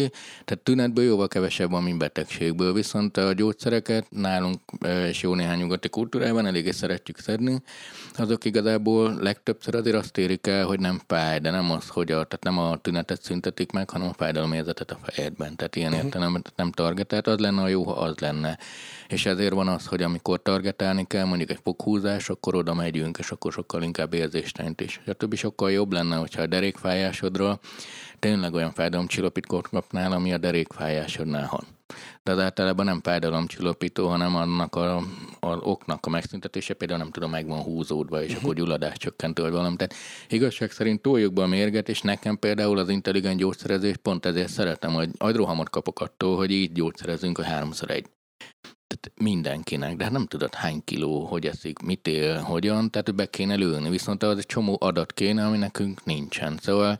Tehát tünetből jóval kevesebb van, mint betegségből, viszont a gyógyszereket nálunk és jó néhány nyugati kultúrában eléggé szeretjük szedni, azok igazából legtöbbször azért azt érik el, hogy nem fáj, de nem az, hogy a, tehát nem a tünetet szüntetik meg, hanem a fájdalomérzetet a fejedben. Tehát ilyen uh-huh. értelemben nem target, tehát az lenne a jó, ha az lenne. És ezért van az, hogy amikor targetálni kell, mondjuk egy foghúzás, akkor oda megyünk, és akkor sokkal inkább érzéstenyt is. A többi sokkal jobb lenne, hogyha a derékfájásodról tényleg olyan fájdalomcsillapítót kapnál, ami a derékfájásodnál van de az általában nem fájdalomcsillapító, hanem annak a, a oknak a megszüntetése, például nem tudom, meg van húzódva, és uh-huh. akkor gyulladás csökkentő, vagy valami. Tehát igazság szerint toljuk be a mérget, és nekem például az intelligens gyógyszerezés pont ezért szeretem, hogy agyrohamot kapok attól, hogy így gyógyszerezünk a háromszor egy tehát mindenkinek, de hát nem tudod hány kiló, hogy eszik, mit él, hogyan, tehát be kéne lőni, viszont az egy csomó adat kéne, ami nekünk nincsen. Szóval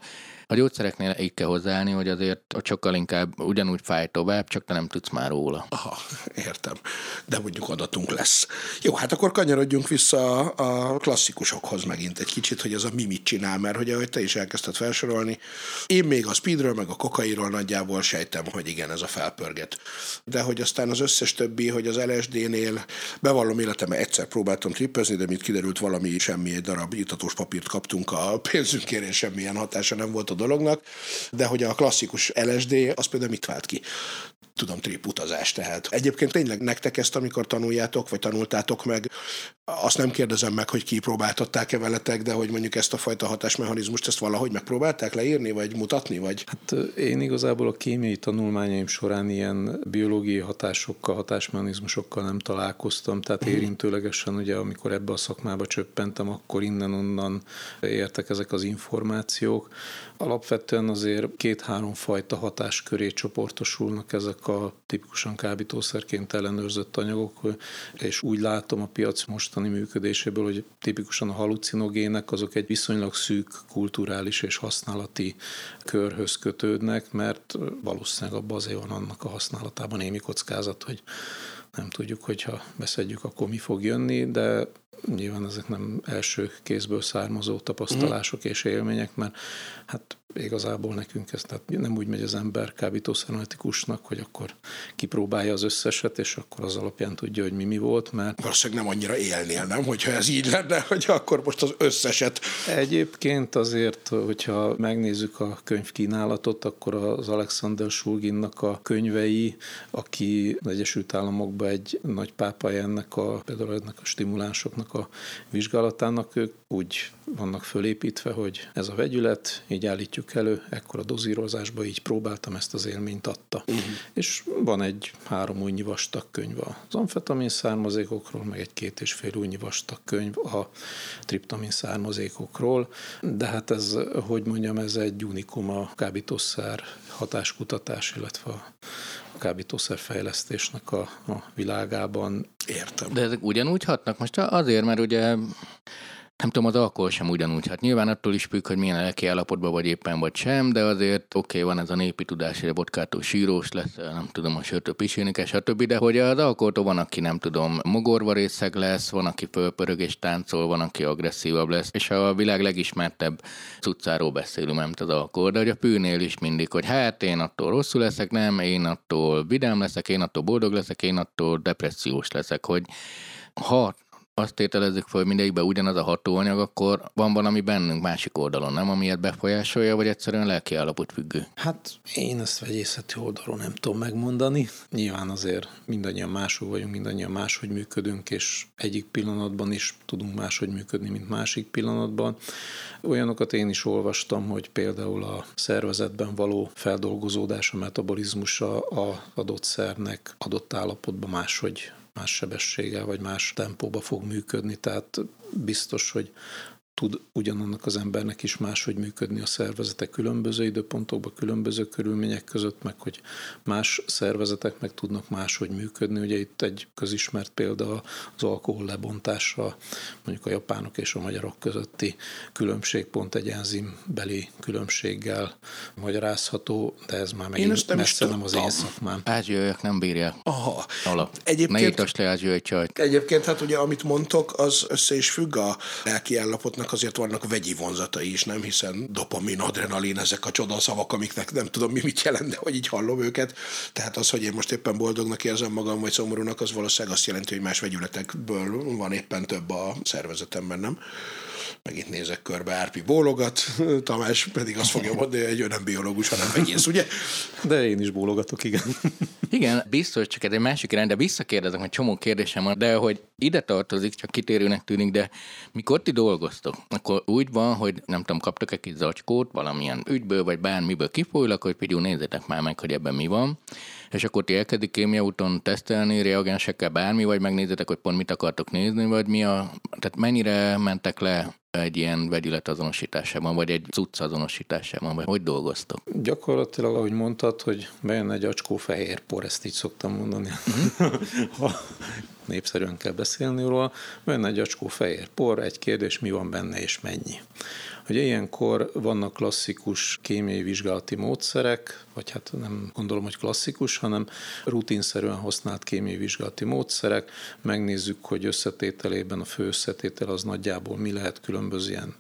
a gyógyszereknél így kell hozzáállni, hogy azért sokkal inkább ugyanúgy fáj tovább, csak te nem tudsz már róla. Aha, értem. De mondjuk adatunk lesz. Jó, hát akkor kanyarodjunk vissza a klasszikusokhoz megint egy kicsit, hogy ez a mi mit csinál, mert hogy ahogy te is elkezdted felsorolni, én még a speedről, meg a kokairól nagyjából sejtem, hogy igen, ez a felpörget. De hogy aztán az összes többi, hogy az LSD-nél bevallom életem, egyszer próbáltam trippezni, de mit kiderült, valami semmi egy darab itatós papírt kaptunk a pénzünkért, és semmilyen hatása nem volt a dolognak, de hogy a klasszikus LSD, az például mit vált ki? Tudom, trip utazás. Tehát egyébként tényleg nektek ezt, amikor tanuljátok, vagy tanultátok meg, azt nem kérdezem meg, hogy kipróbáltatták-e veletek, de hogy mondjuk ezt a fajta hatásmechanizmust, ezt valahogy megpróbálták leírni, vagy mutatni, vagy? Hát én igazából a kémiai tanulmányaim során ilyen biológiai hatásokkal, hatásmechanizmusokkal nem találkoztam, tehát mhm. érintőlegesen ugye, amikor ebbe a szakmába csöppentem, akkor innen-onnan értek ezek az információk. Alapvetően azért két-három fajta hatás köré csoportosulnak ezek a tipikusan kábítószerként ellenőrzött anyagok, és úgy látom a piac mostani működéséből, hogy tipikusan a halucinogének azok egy viszonylag szűk kulturális és használati körhöz kötődnek, mert valószínűleg abban azért van annak a használatában némi kockázat, hogy nem tudjuk, hogyha beszedjük, akkor mi fog jönni, de nyilván ezek nem első kézből származó tapasztalások és élmények, mert hát igazából nekünk ez tehát nem úgy megy az ember kábítószeranalitikusnak, hogy akkor kipróbálja az összeset, és akkor az alapján tudja, hogy mi mi volt, mert... Valószínűleg nem annyira élnél, nem? Hogyha ez így lenne, [laughs] hogy akkor most az összeset... Egyébként azért, hogyha megnézzük a könyvkínálatot, akkor az Alexander Shulginnak a könyvei, aki az Egyesült Államokban egy nagy pápa ennek a, például ennek a stimulánsoknak a vizsgálatának, ők úgy vannak fölépítve, hogy ez a vegyület, így állítjuk elő, ekkor a dozírozásba így próbáltam ezt az élményt adta. Uh-huh. És van egy három újnyi vastag könyv az amfetamin származékokról, meg egy két és fél újnyi vastag könyv a triptamin származékokról, de hát ez, hogy mondjam, ez egy unikum a kábítószer hatáskutatás, illetve a kábítószer fejlesztésnek a, a világában. Értem. De ezek ugyanúgy hatnak? Most azért, mert ugye nem tudom, az alkohol sem ugyanúgy. Hát nyilván attól is függ, hogy milyen lelki állapotban vagy éppen vagy sem, de azért oké, okay, van ez a népi tudás, hogy a botkától sírós lesz, nem tudom, a sörtől pisélni stb. De hogy az alkoholtól van, aki nem tudom, mogorva részeg lesz, van, aki fölpörög és táncol, van, aki agresszívabb lesz, és a világ legismertebb cuccáról beszélünk, nem az alkohol, de hogy a pűnél is mindig, hogy hát én attól rosszul leszek, nem, én attól vidám leszek, én attól boldog leszek, én attól depressziós leszek, hogy ha azt tételezzük fel, hogy mindegyikben ugyanaz a hatóanyag, akkor van valami bennünk másik oldalon, nem, amiért befolyásolja, vagy egyszerűen lelki állapot függő? Hát én ezt vegyészeti oldalon nem tudom megmondani. Nyilván azért mindannyian máshogy vagyunk, mindannyian máshogy működünk, és egyik pillanatban is tudunk máshogy működni, mint másik pillanatban. Olyanokat én is olvastam, hogy például a szervezetben való feldolgozódás, a metabolizmusa a adott szernek adott állapotban máshogy más sebességgel vagy más tempóba fog működni, tehát biztos, hogy tud ugyanannak az embernek is máshogy működni a szervezete különböző időpontokban, különböző körülmények között, meg hogy más szervezetek meg tudnak máshogy működni. Ugye itt egy közismert példa az alkohol lebontása, mondjuk a japánok és a magyarok közötti különbség pont egy enzimbeli különbséggel magyarázható, de ez már megint én nem messze nem az én szakmám. Ázsiaiak nem bírják. Aha. Alap. Egyébként, ne le ázsiai csajt. Egyébként hát ugye amit mondtok, az össze is függ a lelki állapotnak ennek azért vannak vegyi vonzatai is, nem? Hiszen dopamin, adrenalin, ezek a csodaszavak, amiknek nem tudom mi mit jelent, de hogy így hallom őket. Tehát az, hogy én most éppen boldognak érzem magam, vagy szomorúnak, az valószínűleg azt jelenti, hogy más vegyületekből van éppen több a szervezetemben, nem? Megint nézek körbe, Árpi bólogat, Tamás pedig azt fogja mondani, hogy ő nem biológus, hanem egész, ugye? De én is bólogatok, igen. Igen, biztos, csak egy másik irány, de visszakérdezek, hogy csomó kérdésem van, de hogy ide tartozik, csak kitérőnek tűnik, de mikor ti dolgoztok, akkor úgy van, hogy nem tudom, kaptok egy kis zacskót valamilyen ügyből, vagy bármiből kifolyólag, hogy például nézzétek már meg, hogy ebben mi van, és akkor ti elkezdik kémia úton tesztelni, reagensekkel bármi, vagy megnézitek, hogy pont mit akartok nézni, vagy mi a, tehát mennyire mentek le egy ilyen vegyület azonosításában, vagy egy cucc azonosításában, vagy hogy dolgoztok? Gyakorlatilag, ahogy mondtad, hogy bejön egy acskó fehér por, ezt így szoktam mondani, [laughs] ha népszerűen kell beszélni róla, bejön egy acskó fehér por, egy kérdés, mi van benne és mennyi. Ugye ilyenkor vannak klasszikus kémiai vizsgálati módszerek, vagy hát nem gondolom, hogy klasszikus, hanem rutinszerűen használt kémiai vizsgálati módszerek. Megnézzük, hogy összetételében a fő összetétel az nagyjából mi lehet különböző ilyen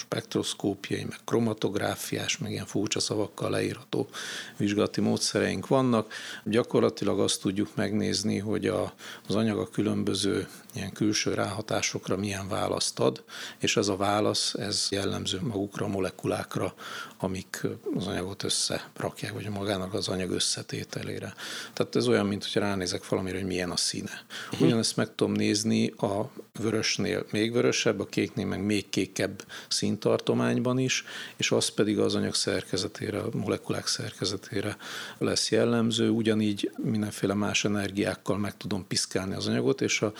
spektroszkópiai, meg kromatográfiás, meg ilyen furcsa szavakkal leírható vizsgálati módszereink vannak. Gyakorlatilag azt tudjuk megnézni, hogy a, az anyag a különböző ilyen külső ráhatásokra milyen választ ad, és ez a válasz, ez jellemző magukra molekulákra, amik az anyagot összerakják, vagy magának az anyag összetételére. Tehát ez olyan, mint hogy ránézek valamire, hogy milyen a színe. Mhm. Ugyanezt meg tudom nézni a vörösnél még vörösebb, a kéknél meg még kékebb színtartományban is, és az pedig az anyag szerkezetére, a molekulák szerkezetére lesz jellemző. Ugyanígy mindenféle más energiákkal meg tudom piszkálni az anyagot, és a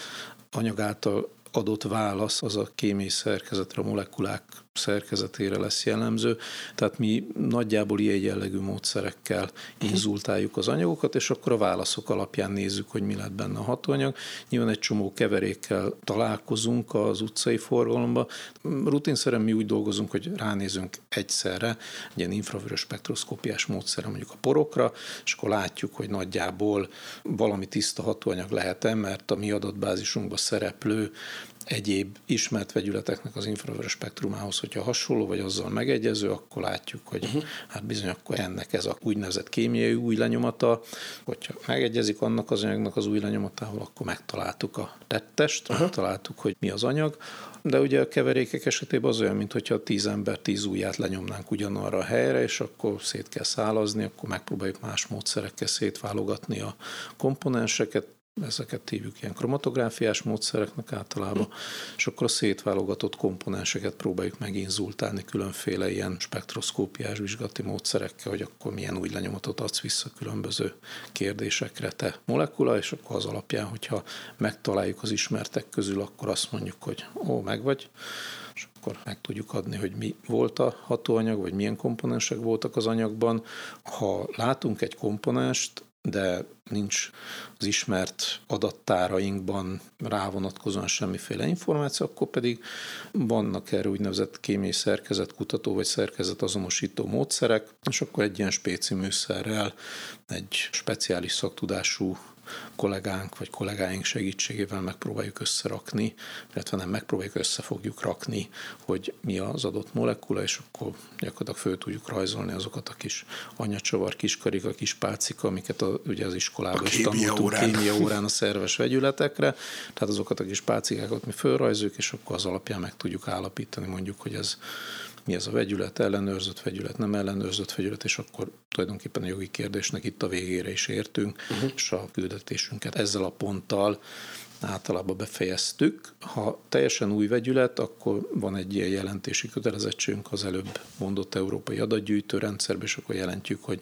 anyag által adott válasz az a kémiai szerkezetre, a molekulák szerkezetére lesz jellemző. Tehát mi nagyjából ilyen jellegű módszerekkel inzultáljuk az anyagokat, és akkor a válaszok alapján nézzük, hogy mi lett benne a hatóanyag. Nyilván egy csomó keverékkel találkozunk az utcai forgalomba. Rutinszerűen mi úgy dolgozunk, hogy ránézünk egyszerre, egy ilyen infravörös spektroszkópiás módszerre mondjuk a porokra, és akkor látjuk, hogy nagyjából valami tiszta hatóanyag lehet-e, mert a mi adatbázisunkban szereplő egyéb ismert vegyületeknek az infravörös spektrumához, hogyha hasonló vagy azzal megegyező, akkor látjuk, hogy uh-huh. hát bizony akkor ennek ez a úgynevezett kémiai új lenyomata, hogyha megegyezik annak az anyagnak az új lenyomatával, akkor megtaláltuk a tettest, uh-huh. megtaláltuk, hogy mi az anyag, de ugye a keverékek esetében az olyan, mintha tíz ember tíz ujját lenyomnánk ugyanarra a helyre, és akkor szét kell szálazni, akkor megpróbáljuk más módszerekkel szétválogatni a komponenseket, ezeket hívjuk ilyen kromatográfiás módszereknek általában, és akkor a szétválogatott komponenseket próbáljuk meginzultálni különféle ilyen spektroszkópiás vizsgati módszerekkel, hogy akkor milyen új lenyomatot adsz vissza különböző kérdésekre te molekula, és akkor az alapján, hogyha megtaláljuk az ismertek közül, akkor azt mondjuk, hogy ó, meg vagy, és akkor meg tudjuk adni, hogy mi volt a hatóanyag, vagy milyen komponensek voltak az anyagban. Ha látunk egy komponenst, de nincs az ismert adattárainkban rávonatkozóan semmiféle információ, akkor pedig vannak erre úgynevezett kémiai szerkezetkutató vagy szerkezetazonosító módszerek, és akkor egy ilyen spéci műszerrel, egy speciális szaktudású kollégánk vagy kollégáink segítségével megpróbáljuk összerakni, illetve nem megpróbáljuk össze fogjuk rakni, hogy mi az adott molekula, és akkor gyakorlatilag föl tudjuk rajzolni azokat a kis anyacsavar, kis karika, kis pálcika, amiket a, ugye az iskolában is tanultunk órán. kémia órán a szerves vegyületekre, tehát azokat a kis pálcikákat mi fölrajzoljuk, és akkor az alapján meg tudjuk állapítani mondjuk, hogy ez mi ez a vegyület, ellenőrzött vegyület, nem ellenőrzött vegyület, és akkor tulajdonképpen a jogi kérdésnek itt a végére is értünk, uh-huh. és a küldetésünket ezzel a ponttal általában befejeztük. Ha teljesen új vegyület, akkor van egy ilyen jelentési kötelezettségünk az előbb mondott európai adatgyűjtő rendszerbe, és akkor jelentjük, hogy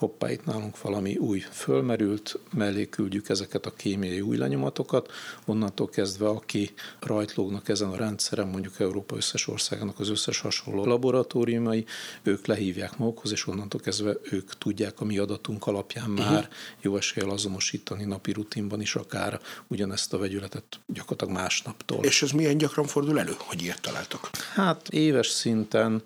hoppá, itt nálunk valami új fölmerült, mellé küldjük ezeket a kémiai új lenyomatokat, onnantól kezdve, aki rajtlógnak ezen a rendszeren, mondjuk Európa összes országának az összes hasonló laboratóriumai, ők lehívják magukhoz, és onnantól kezdve ők tudják a mi adatunk alapján uh-huh. már jó eséllyel azonosítani napi rutinban is akár ugyanezt a vegyületet gyakorlatilag másnaptól. És ez milyen gyakran fordul elő, hogy ilyet találtak? Hát éves szinten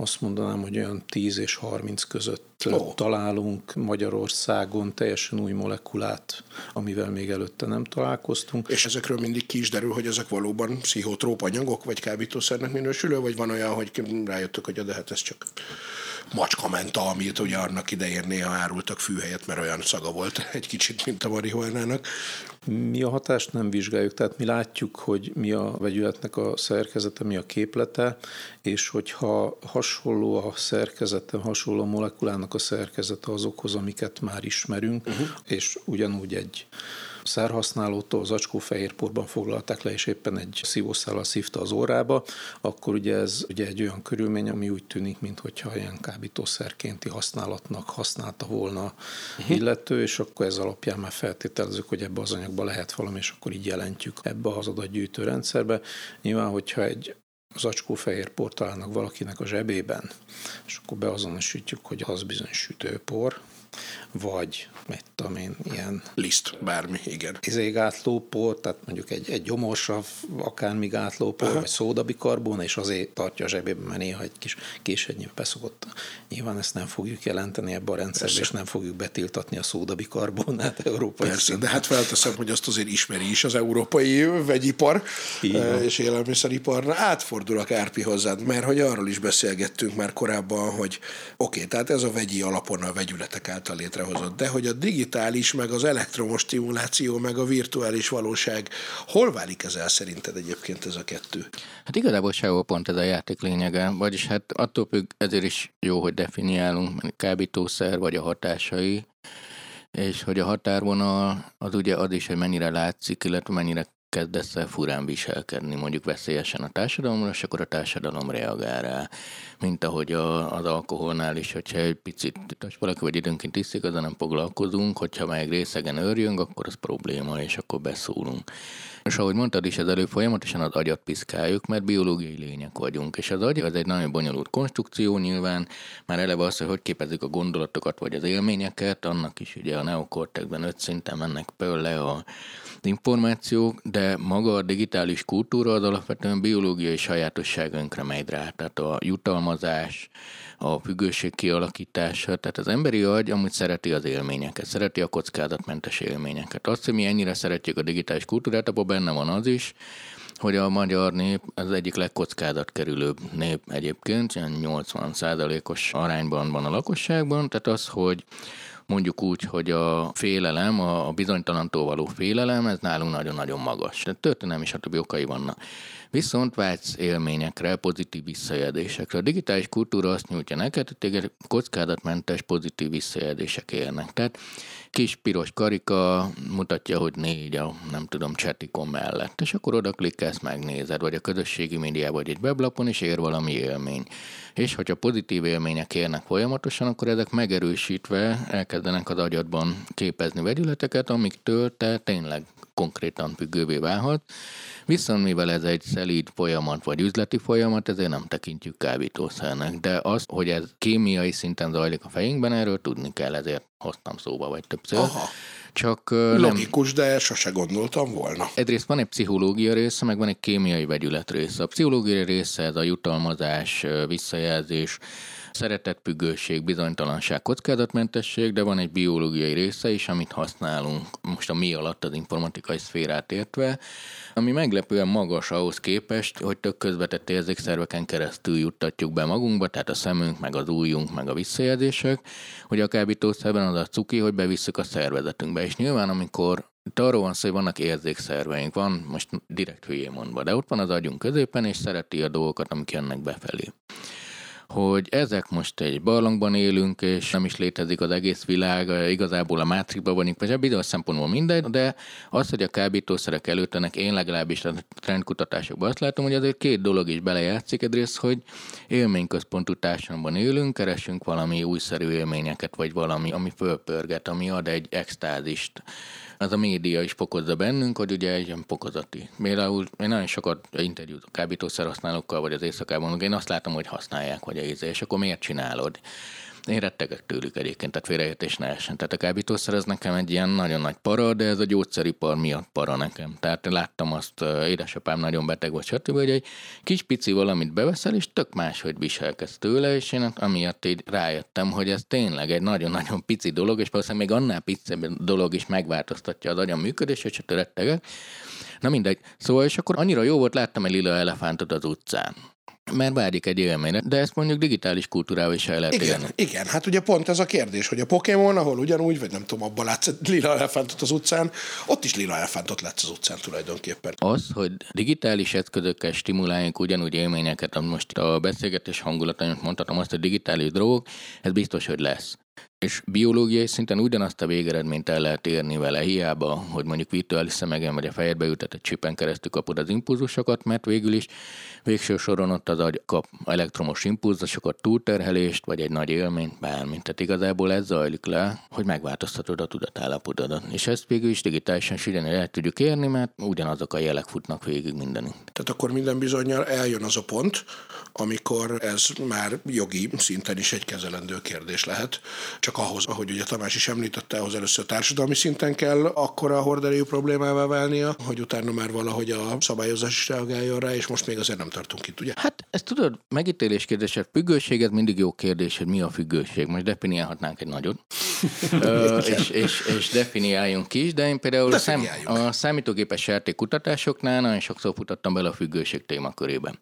azt mondanám, hogy olyan 10 és 30 között oh. találunk Magyarországon teljesen új molekulát, amivel még előtte nem találkoztunk. És ezekről mindig ki is derül, hogy ezek valóban pszichotróp anyagok, vagy kábítószernek minősülő, vagy van olyan, hogy rájöttök, hogy de hát ez csak macska menta, amit ugye annak idején néha árultak fű helyett, mert olyan szaga volt [laughs] egy kicsit, mint a marihuánának. Mi a hatást nem vizsgáljuk, tehát mi látjuk, hogy mi a vegyületnek a szerkezete, mi a képlete, és hogyha hasonló a szerkezete, hasonló a molekulának a szerkezete azokhoz, amiket már ismerünk, uh-huh. és ugyanúgy egy szerhasználótól zacskófehérporban foglalták le, és éppen egy szívószállal szívta az órába, akkor ugye ez ugye egy olyan körülmény, ami úgy tűnik, mintha ilyen kábítószerkénti használatnak használta volna uh-huh. illető, és akkor ez alapján már feltételezzük, hogy ebbe az anyagba lehet valami, és akkor így jelentjük ebbe az adatgyűjtő rendszerbe. Nyilván, hogyha egy zacskó fehér por találnak valakinek a zsebében, és akkor beazonosítjuk, hogy az bizony sütőpor, vagy mit tudom én, ilyen... Liszt, bármi, igen. Izé gátlópor, tehát mondjuk egy, egy gyomorsav, akármi gátlópor, Aha. vagy szódabikarbon, és azért tartja a zsebében, mert néha egy kis késednyire beszokott. Nyilván ezt nem fogjuk jelenteni ebbe a rendszerbe, Persze. és nem fogjuk betiltatni a szódabikarbonát [laughs] európai Persze, szinten. de hát felteszem, hogy azt azért ismeri is az európai vegyipar Igen. és élelmiszeripar. Na, átfordulok Árpi hozzád, mert hogy arról is beszélgettünk már korábban, hogy oké, okay, tehát ez a vegyi alapon a vegyületek által létrehozott, de hogy a digitális, meg az elektromos stimuláció, meg a virtuális valóság, hol válik ez el szerinted egyébként ez a kettő? Hát igazából sehol pont ez a játék lényege, vagyis hát attól függ, ezért is jó, hogy definiálunk, kábítószer vagy a hatásai, és hogy a határvonal az ugye az is, hogy mennyire látszik, illetve mennyire kezdesz el furán viselkedni, mondjuk veszélyesen a társadalomra, és akkor a társadalom reagál rá. Mint ahogy a, az alkoholnál is, hogyha egy picit, most valaki vagy időnként iszik, azzal nem foglalkozunk, hogyha meg részegen őrjünk, akkor az probléma, és akkor beszólunk. És ahogy mondtad is, ez előbb folyamatosan az agyat piszkáljuk, mert biológiai lények vagyunk. És az agy az egy nagyon bonyolult konstrukció, nyilván már eleve az, hogy hogy képezik a gondolatokat vagy az élményeket, annak is ugye a neokortekben öt szinten mennek le a információk, de maga a digitális kultúra az alapvetően biológiai sajátosságainkra megy rá. Tehát a jutalmazás, a függőség kialakítása. Tehát az emberi agy amúgy szereti az élményeket, szereti a kockázatmentes élményeket. Azt, hogy mi ennyire szeretjük a digitális kultúrát, abban benne van az is, hogy a magyar nép az egyik legkockázatkerülőbb nép egyébként, 80 os arányban van a lakosságban, tehát az, hogy mondjuk úgy, hogy a félelem, a bizonytalantól való félelem, ez nálunk nagyon-nagyon magas. Tehát történelmi stb. okai vannak. Viszont vágysz élményekre, pozitív visszajelzésekre. A digitális kultúra azt nyújtja neked, hogy téged kockázatmentes pozitív visszajelzések érnek. Tehát kis piros karika mutatja, hogy négy a, nem tudom, csetikon mellett, és akkor oda klikkelsz, megnézed, vagy a közösségi médiában, vagy egy weblapon, és ér valami élmény. És hogyha pozitív élmények érnek folyamatosan, akkor ezek megerősítve elkezdenek az agyadban képezni vegyületeket, amiktől te tényleg konkrétan függővé válhat. Viszont mivel ez egy szelíd folyamat vagy üzleti folyamat, ezért nem tekintjük kábítószernek. De az, hogy ez kémiai szinten zajlik a fejünkben, erről tudni kell, ezért hoztam szóba vagy többször. Aha. Csak Logikus, nem... de sose gondoltam volna. Egyrészt van egy pszichológia része, meg van egy kémiai vegyület része. A pszichológiai része ez a jutalmazás, visszajelzés, szeretetfüggőség, bizonytalanság, kockázatmentesség, de van egy biológiai része is, amit használunk most a mi alatt az informatikai szférát értve, ami meglepően magas ahhoz képest, hogy tök közvetett érzékszerveken keresztül juttatjuk be magunkba, tehát a szemünk, meg az ujjunk, meg a visszajelzések, hogy a kábítószerben az a cuki, hogy bevisszük a szervezetünkbe. És nyilván, amikor itt arról van szó, hogy vannak érzékszerveink, van, most direkt hülyén mondva, de ott van az agyunk középen, és szereti a dolgokat, amik jönnek befelé hogy ezek most egy barlangban élünk, és nem is létezik az egész világ, igazából a mátrikban vagyunk, vagy bizonyos szempontból mindegy, de az, hogy a kábítószerek előttenek, én legalábbis a trendkutatásokban azt látom, hogy azért két dolog is belejátszik. Egyrészt, hogy élményközpontú társadalomban élünk, keresünk valami újszerű élményeket, vagy valami, ami fölpörget, ami ad egy extázist az a média is fokozza bennünk, hogy ugye egy ilyen fokozati. Például én nagyon sokat interjúzok kábítószer használókkal, vagy az éjszakában, én azt látom, hogy használják, vagy a íze, és akkor miért csinálod? Én rettegek tőlük egyébként, tehát félreértés ne essen. Tehát a kábítószer ez nekem egy ilyen nagyon nagy para, de ez a gyógyszeripar miatt para nekem. Tehát láttam azt, édesapám nagyon beteg volt, stb., hogy egy kis pici valamit beveszel, és tök máshogy viselkedsz tőle, és én amiatt így rájöttem, hogy ez tényleg egy nagyon-nagyon pici dolog, és valószínűleg még annál picebb dolog is megváltoztatja az agyam működését, és rettegek. Na mindegy. Szóval, és akkor annyira jó volt, láttam egy lila elefántot az utcán mert vágyik egy élményre, de ezt mondjuk digitális kultúrával is el lehet Igen, élni. igen, hát ugye pont ez a kérdés, hogy a Pokémon, ahol ugyanúgy, vagy nem tudom, abban látsz lila elefántot az utcán, ott is lila elefántot látsz az utcán tulajdonképpen. Az, hogy digitális eszközökkel stimuláljunk ugyanúgy élményeket, amit most a beszélgetés hangulatán mondhatom azt, hogy digitális drogok, ez biztos, hogy lesz. És biológiai szinten ugyanazt a végeredményt el lehet érni vele, hiába, hogy mondjuk virtuális szemegen vagy a fejedbe ültetett csipen keresztül kapod az impulzusokat, mert végül is végső soron ott az agy kap elektromos impulzusokat, túlterhelést, vagy egy nagy élményt, bármint. Tehát igazából ez zajlik le, hogy megváltoztatod a tudatállapotodat. És ezt végül is digitálisan is ugyanúgy el tudjuk érni, mert ugyanazok a jelek futnak végig mindenünk. Tehát akkor minden bizonyal eljön az a pont, amikor ez már jogi szinten is egy kezelendő kérdés lehet. Csak ahhoz, ahogy ugye Tamás is említette, ahhoz először társadalmi szinten kell akkor a horderejű problémává válnia, hogy utána már valahogy a szabályozás is reagáljon rá, és most még azért nem tartunk itt, ugye? Hát ezt tudod, megítélés kérdése, függőség, ez mindig jó kérdés, hogy mi a függőség. Most definiálhatnánk egy nagyot, [laughs] Ö, és, és, és definiáljunk is, de én például a, szám, a számítógépes játékkutatásoknál nagyon sokszor futottam bele a függőség témakörébe.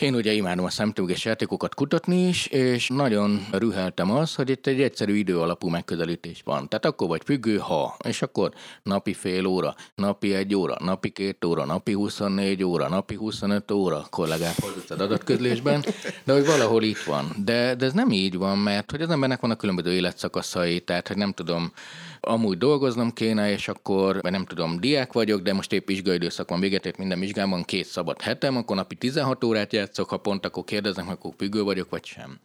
Én ugye imádom a számítógépes játékokat kutatni is, és nagyon rüheltem az, hogy itt egy egyszerű idő alapú megközelítés van. Tehát akkor vagy függő, ha, és akkor napi fél óra, napi egy óra, napi két óra, napi 24 óra, napi 25 óra, kollégák az adatközlésben, de hogy valahol itt van. De, de ez nem így van, mert hogy az embernek vannak különböző életszakaszai, tehát hogy nem tudom, amúgy dolgoznom kéne, és akkor, vagy nem tudom, diák vagyok, de most épp vizsgai időszak van, véget ért minden vizsgában, két szabad hetem, akkor napi 16 órát játszok, ha pont akkor kérdeznek, akkor függő vagyok, vagy sem.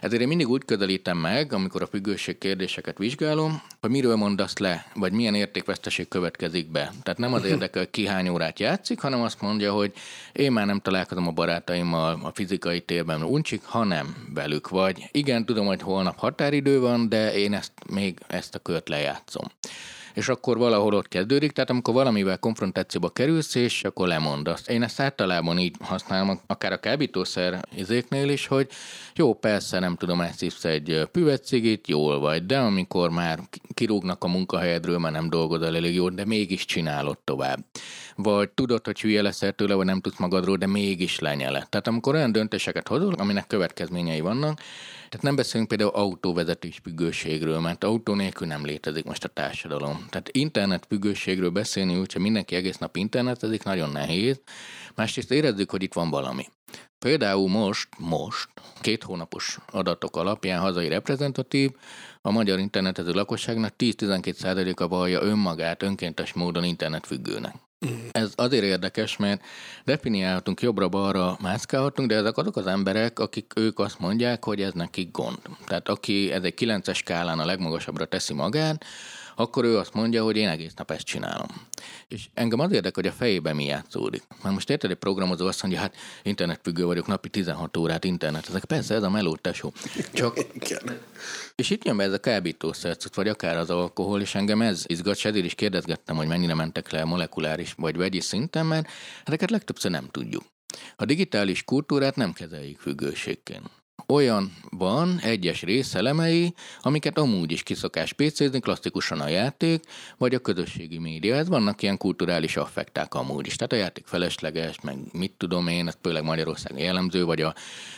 Ezért én mindig úgy közelítem meg, amikor a függőség kérdéseket vizsgálom, hogy miről mondasz le, vagy milyen értékveszteség következik be. Tehát nem az érdekel, hogy ki hány órát játszik, hanem azt mondja, hogy én már nem találkozom a barátaimmal a fizikai térben uncsik, hanem velük vagy. Igen, tudom, hogy holnap határidő van, de én ezt még ezt a kört lejátszom és akkor valahol ott kezdődik, tehát amikor valamivel konfrontációba kerülsz, és akkor lemondasz. Én ezt általában így használom, akár a kábítószer izéknél is, hogy jó, persze nem tudom, elszívsz egy püvetcigit, jól vagy, de amikor már kirúgnak a munkahelyedről, mert nem dolgozol elég jól, de mégis csinálod tovább. Vagy tudod, hogy hülye leszel tőle, vagy nem tudsz magadról, de mégis lenyeled. Tehát amikor olyan döntéseket hozol, aminek következményei vannak, tehát nem beszélünk például autóvezetés függőségről, mert autó nélkül nem létezik most a társadalom. Tehát internet függőségről beszélni úgy, hogy mindenki egész nap internetezik, nagyon nehéz. Másrészt érezzük, hogy itt van valami. Például most, most, két hónapos adatok alapján hazai reprezentatív, a magyar internetező lakosságnak 10-12%-a vallja önmagát önkéntes módon internetfüggőnek. Ez azért érdekes, mert definiálhatunk jobbra-balra, mászkálhatunk, de ezek azok az emberek, akik ők azt mondják, hogy ez nekik gond. Tehát aki ez egy 9-es skálán a legmagasabbra teszi magát, akkor ő azt mondja, hogy én egész nap ezt csinálom. És engem az érdekel, hogy a fejében mi játszódik. Mert most érted, egy programozó azt mondja, hát internetfüggő vagyok, napi 16 órát internet. Ezek persze, ez a meló tesó. Csak Igen. és itt jön be ez a kábítószer, vagy akár az alkohol, és engem ez izgat, és ezért is kérdezgettem, hogy mennyire mentek le molekuláris vagy vegyi szinten, mert ezeket legtöbbször nem tudjuk. A digitális kultúrát nem kezeljük függőségként. Olyan van egyes részelemei, amiket amúgy is kiszokás PC-zni, klasszikusan a játék, vagy a közösségi média. Ez vannak ilyen kulturális affekták amúgy is. Tehát a játék felesleges, meg mit tudom én, ez főleg Magyarország jellemző, vagy a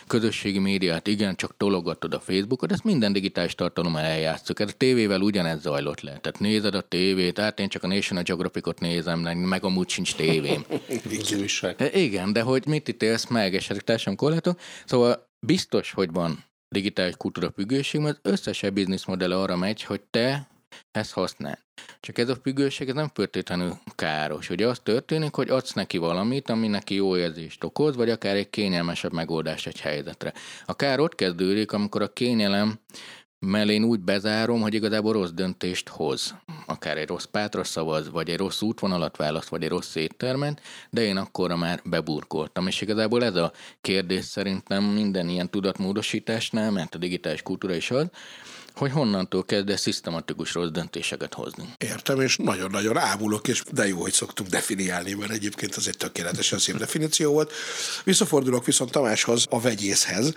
közösségi médiát igen, csak tologatod a Facebookot, ezt minden digitális tartalommal eljátszuk. Ez a tévével ugyanez zajlott le. Tehát nézed a tévét, hát én csak a National Geographicot nézem, meg amúgy sincs tévém. [laughs] E, Igen, de hogy mit ítélsz meg, és teljesen korlátok. Szóval biztos, hogy van digitális kultúra függőség, mert az összes bizniszmodell arra megy, hogy te ezt használd. Csak ez a függőség ez nem feltétlenül káros. Ugye az történik, hogy adsz neki valamit, ami neki jó érzést okoz, vagy akár egy kényelmesebb megoldás egy helyzetre. A kár ott kezdődik, amikor a kényelem mellén úgy bezárom, hogy igazából rossz döntést hoz. Akár egy rossz pátra szavaz, vagy egy rossz útvonalat választ, vagy egy rossz éttermet, de én akkorra már beburkoltam. És igazából ez a kérdés szerintem minden ilyen tudatmódosításnál, mert a digitális kultúra is az, hogy honnantól kezd szisztematikus rossz döntéseket hozni. Értem, és nagyon-nagyon ámulok, és de jó, hogy szoktuk definiálni, mert egyébként az egy tökéletesen szép definíció volt. Visszafordulok viszont Tamáshoz, a vegyészhez,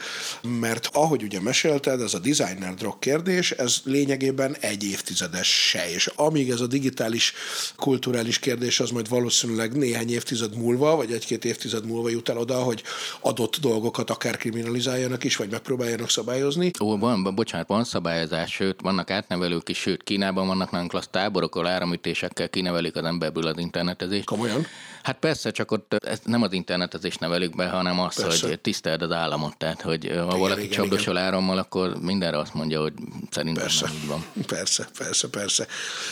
mert ahogy ugye mesélted, ez a designer drog kérdés, ez lényegében egy évtizedes se, és amíg ez a digitális kulturális kérdés, az majd valószínűleg néhány évtized múlva, vagy egy-két évtized múlva jut el oda, hogy adott dolgokat akár kriminalizáljanak is, vagy megpróbáljanak szabályozni. Ó, van, bocsánat, van szabályozás, sőt, vannak átnevelők is, sőt, Kínában vannak nagyon klassz táborok, ahol áramütésekkel kinevelik az emberből az internetezést. Komolyan? Hát persze, csak ott ezt nem az internetezést nevelik be, hanem az, Persze. hogy tiszteld az államot. Tehát, hogy ha Igen, valaki igen, csapdosol árammal, akkor mindenre azt mondja, hogy szerintem Persze. nem így van. Persze, persze, persze.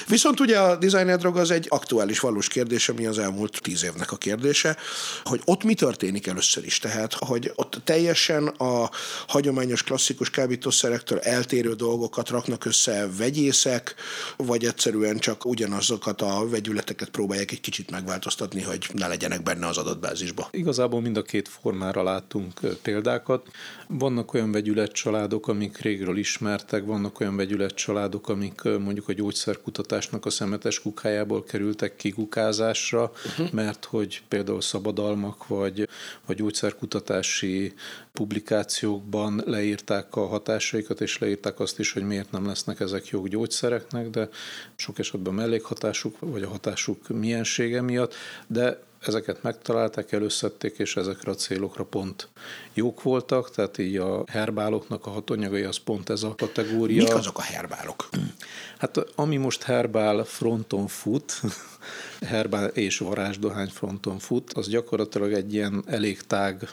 Viszont ugye a designer drog az egy aktuális, valós kérdés, ami az elmúlt tíz évnek a kérdése, hogy ott mi történik először is. Tehát, hogy ott teljesen a hagyományos, klasszikus kábítószerektől eltérő dolgokat raknak össze vegyészek, vagy egyszerűen csak ugyanazokat a vegyületeket próbálják egy kicsit megváltoztatni, hogy ne legyenek benne az adatbázisba. Igazából mind a két formára látunk ö, példákat. Vannak olyan vegyületcsaládok, amik régről ismertek, vannak olyan vegyületcsaládok, amik mondjuk a gyógyszerkutatásnak a szemetes kukájából kerültek kikukázásra, uh-huh. mert hogy például szabadalmak vagy, vagy gyógyszerkutatási publikációkban leírták a hatásaikat, és leírták azt is, hogy miért nem lesznek ezek jók gyógyszereknek, de sok esetben mellékhatásuk, vagy a hatásuk miensége miatt, de ezeket megtalálták, előszedték, és ezekre a célokra pont jók voltak, tehát így a herbáloknak a hatóanyagai az pont ez a kategória. Mik azok a herbálok? Hát ami most herbál fronton fut, [laughs] herbál és varázsdohány fronton fut, az gyakorlatilag egy ilyen elég tág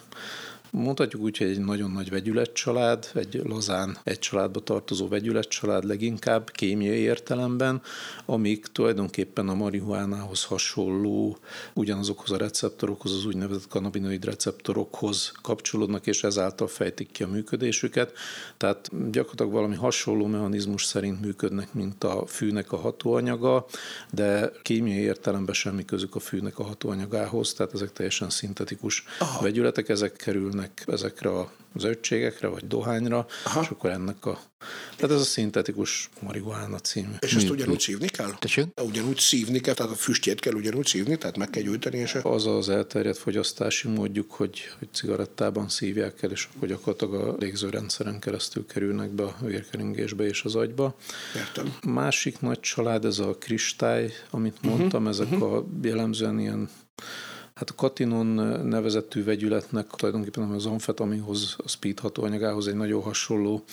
Mondhatjuk úgy, hogy egy nagyon nagy vegyületcsalád, egy lazán egy családba tartozó vegyületcsalád leginkább kémiai értelemben, amik tulajdonképpen a marihuánához hasonló, ugyanazokhoz a receptorokhoz, az úgynevezett kanabinoid receptorokhoz kapcsolódnak, és ezáltal fejtik ki a működésüket. Tehát gyakorlatilag valami hasonló mechanizmus szerint működnek, mint a fűnek a hatóanyaga, de kémiai értelemben semmi közük a fűnek a hatóanyagához, tehát ezek teljesen szintetikus Aha. vegyületek, ezek kerülnek ezekre a zöldségekre, vagy dohányra, Aha. és akkor ennek a... Tehát ez a szintetikus marihuána című. És ezt ugyanúgy szívni kell? Tessék? Ugyanúgy szívni kell, tehát a füstjét kell ugyanúgy szívni, tehát meg kell gyújtani, és Az az elterjedt fogyasztási módjuk, hogy, hogy cigarettában szívják el, és akkor gyakorlatilag a légzőrendszeren keresztül kerülnek be a vérkeringésbe és az agyba. Értem. Másik nagy család, ez a kristály, amit mondtam, uh-huh, ezek uh-huh. a jellemzően ilyen Hát a katinon nevezetű vegyületnek tulajdonképpen az amfetaminhoz, a speed hatóanyagához egy nagyon hasonló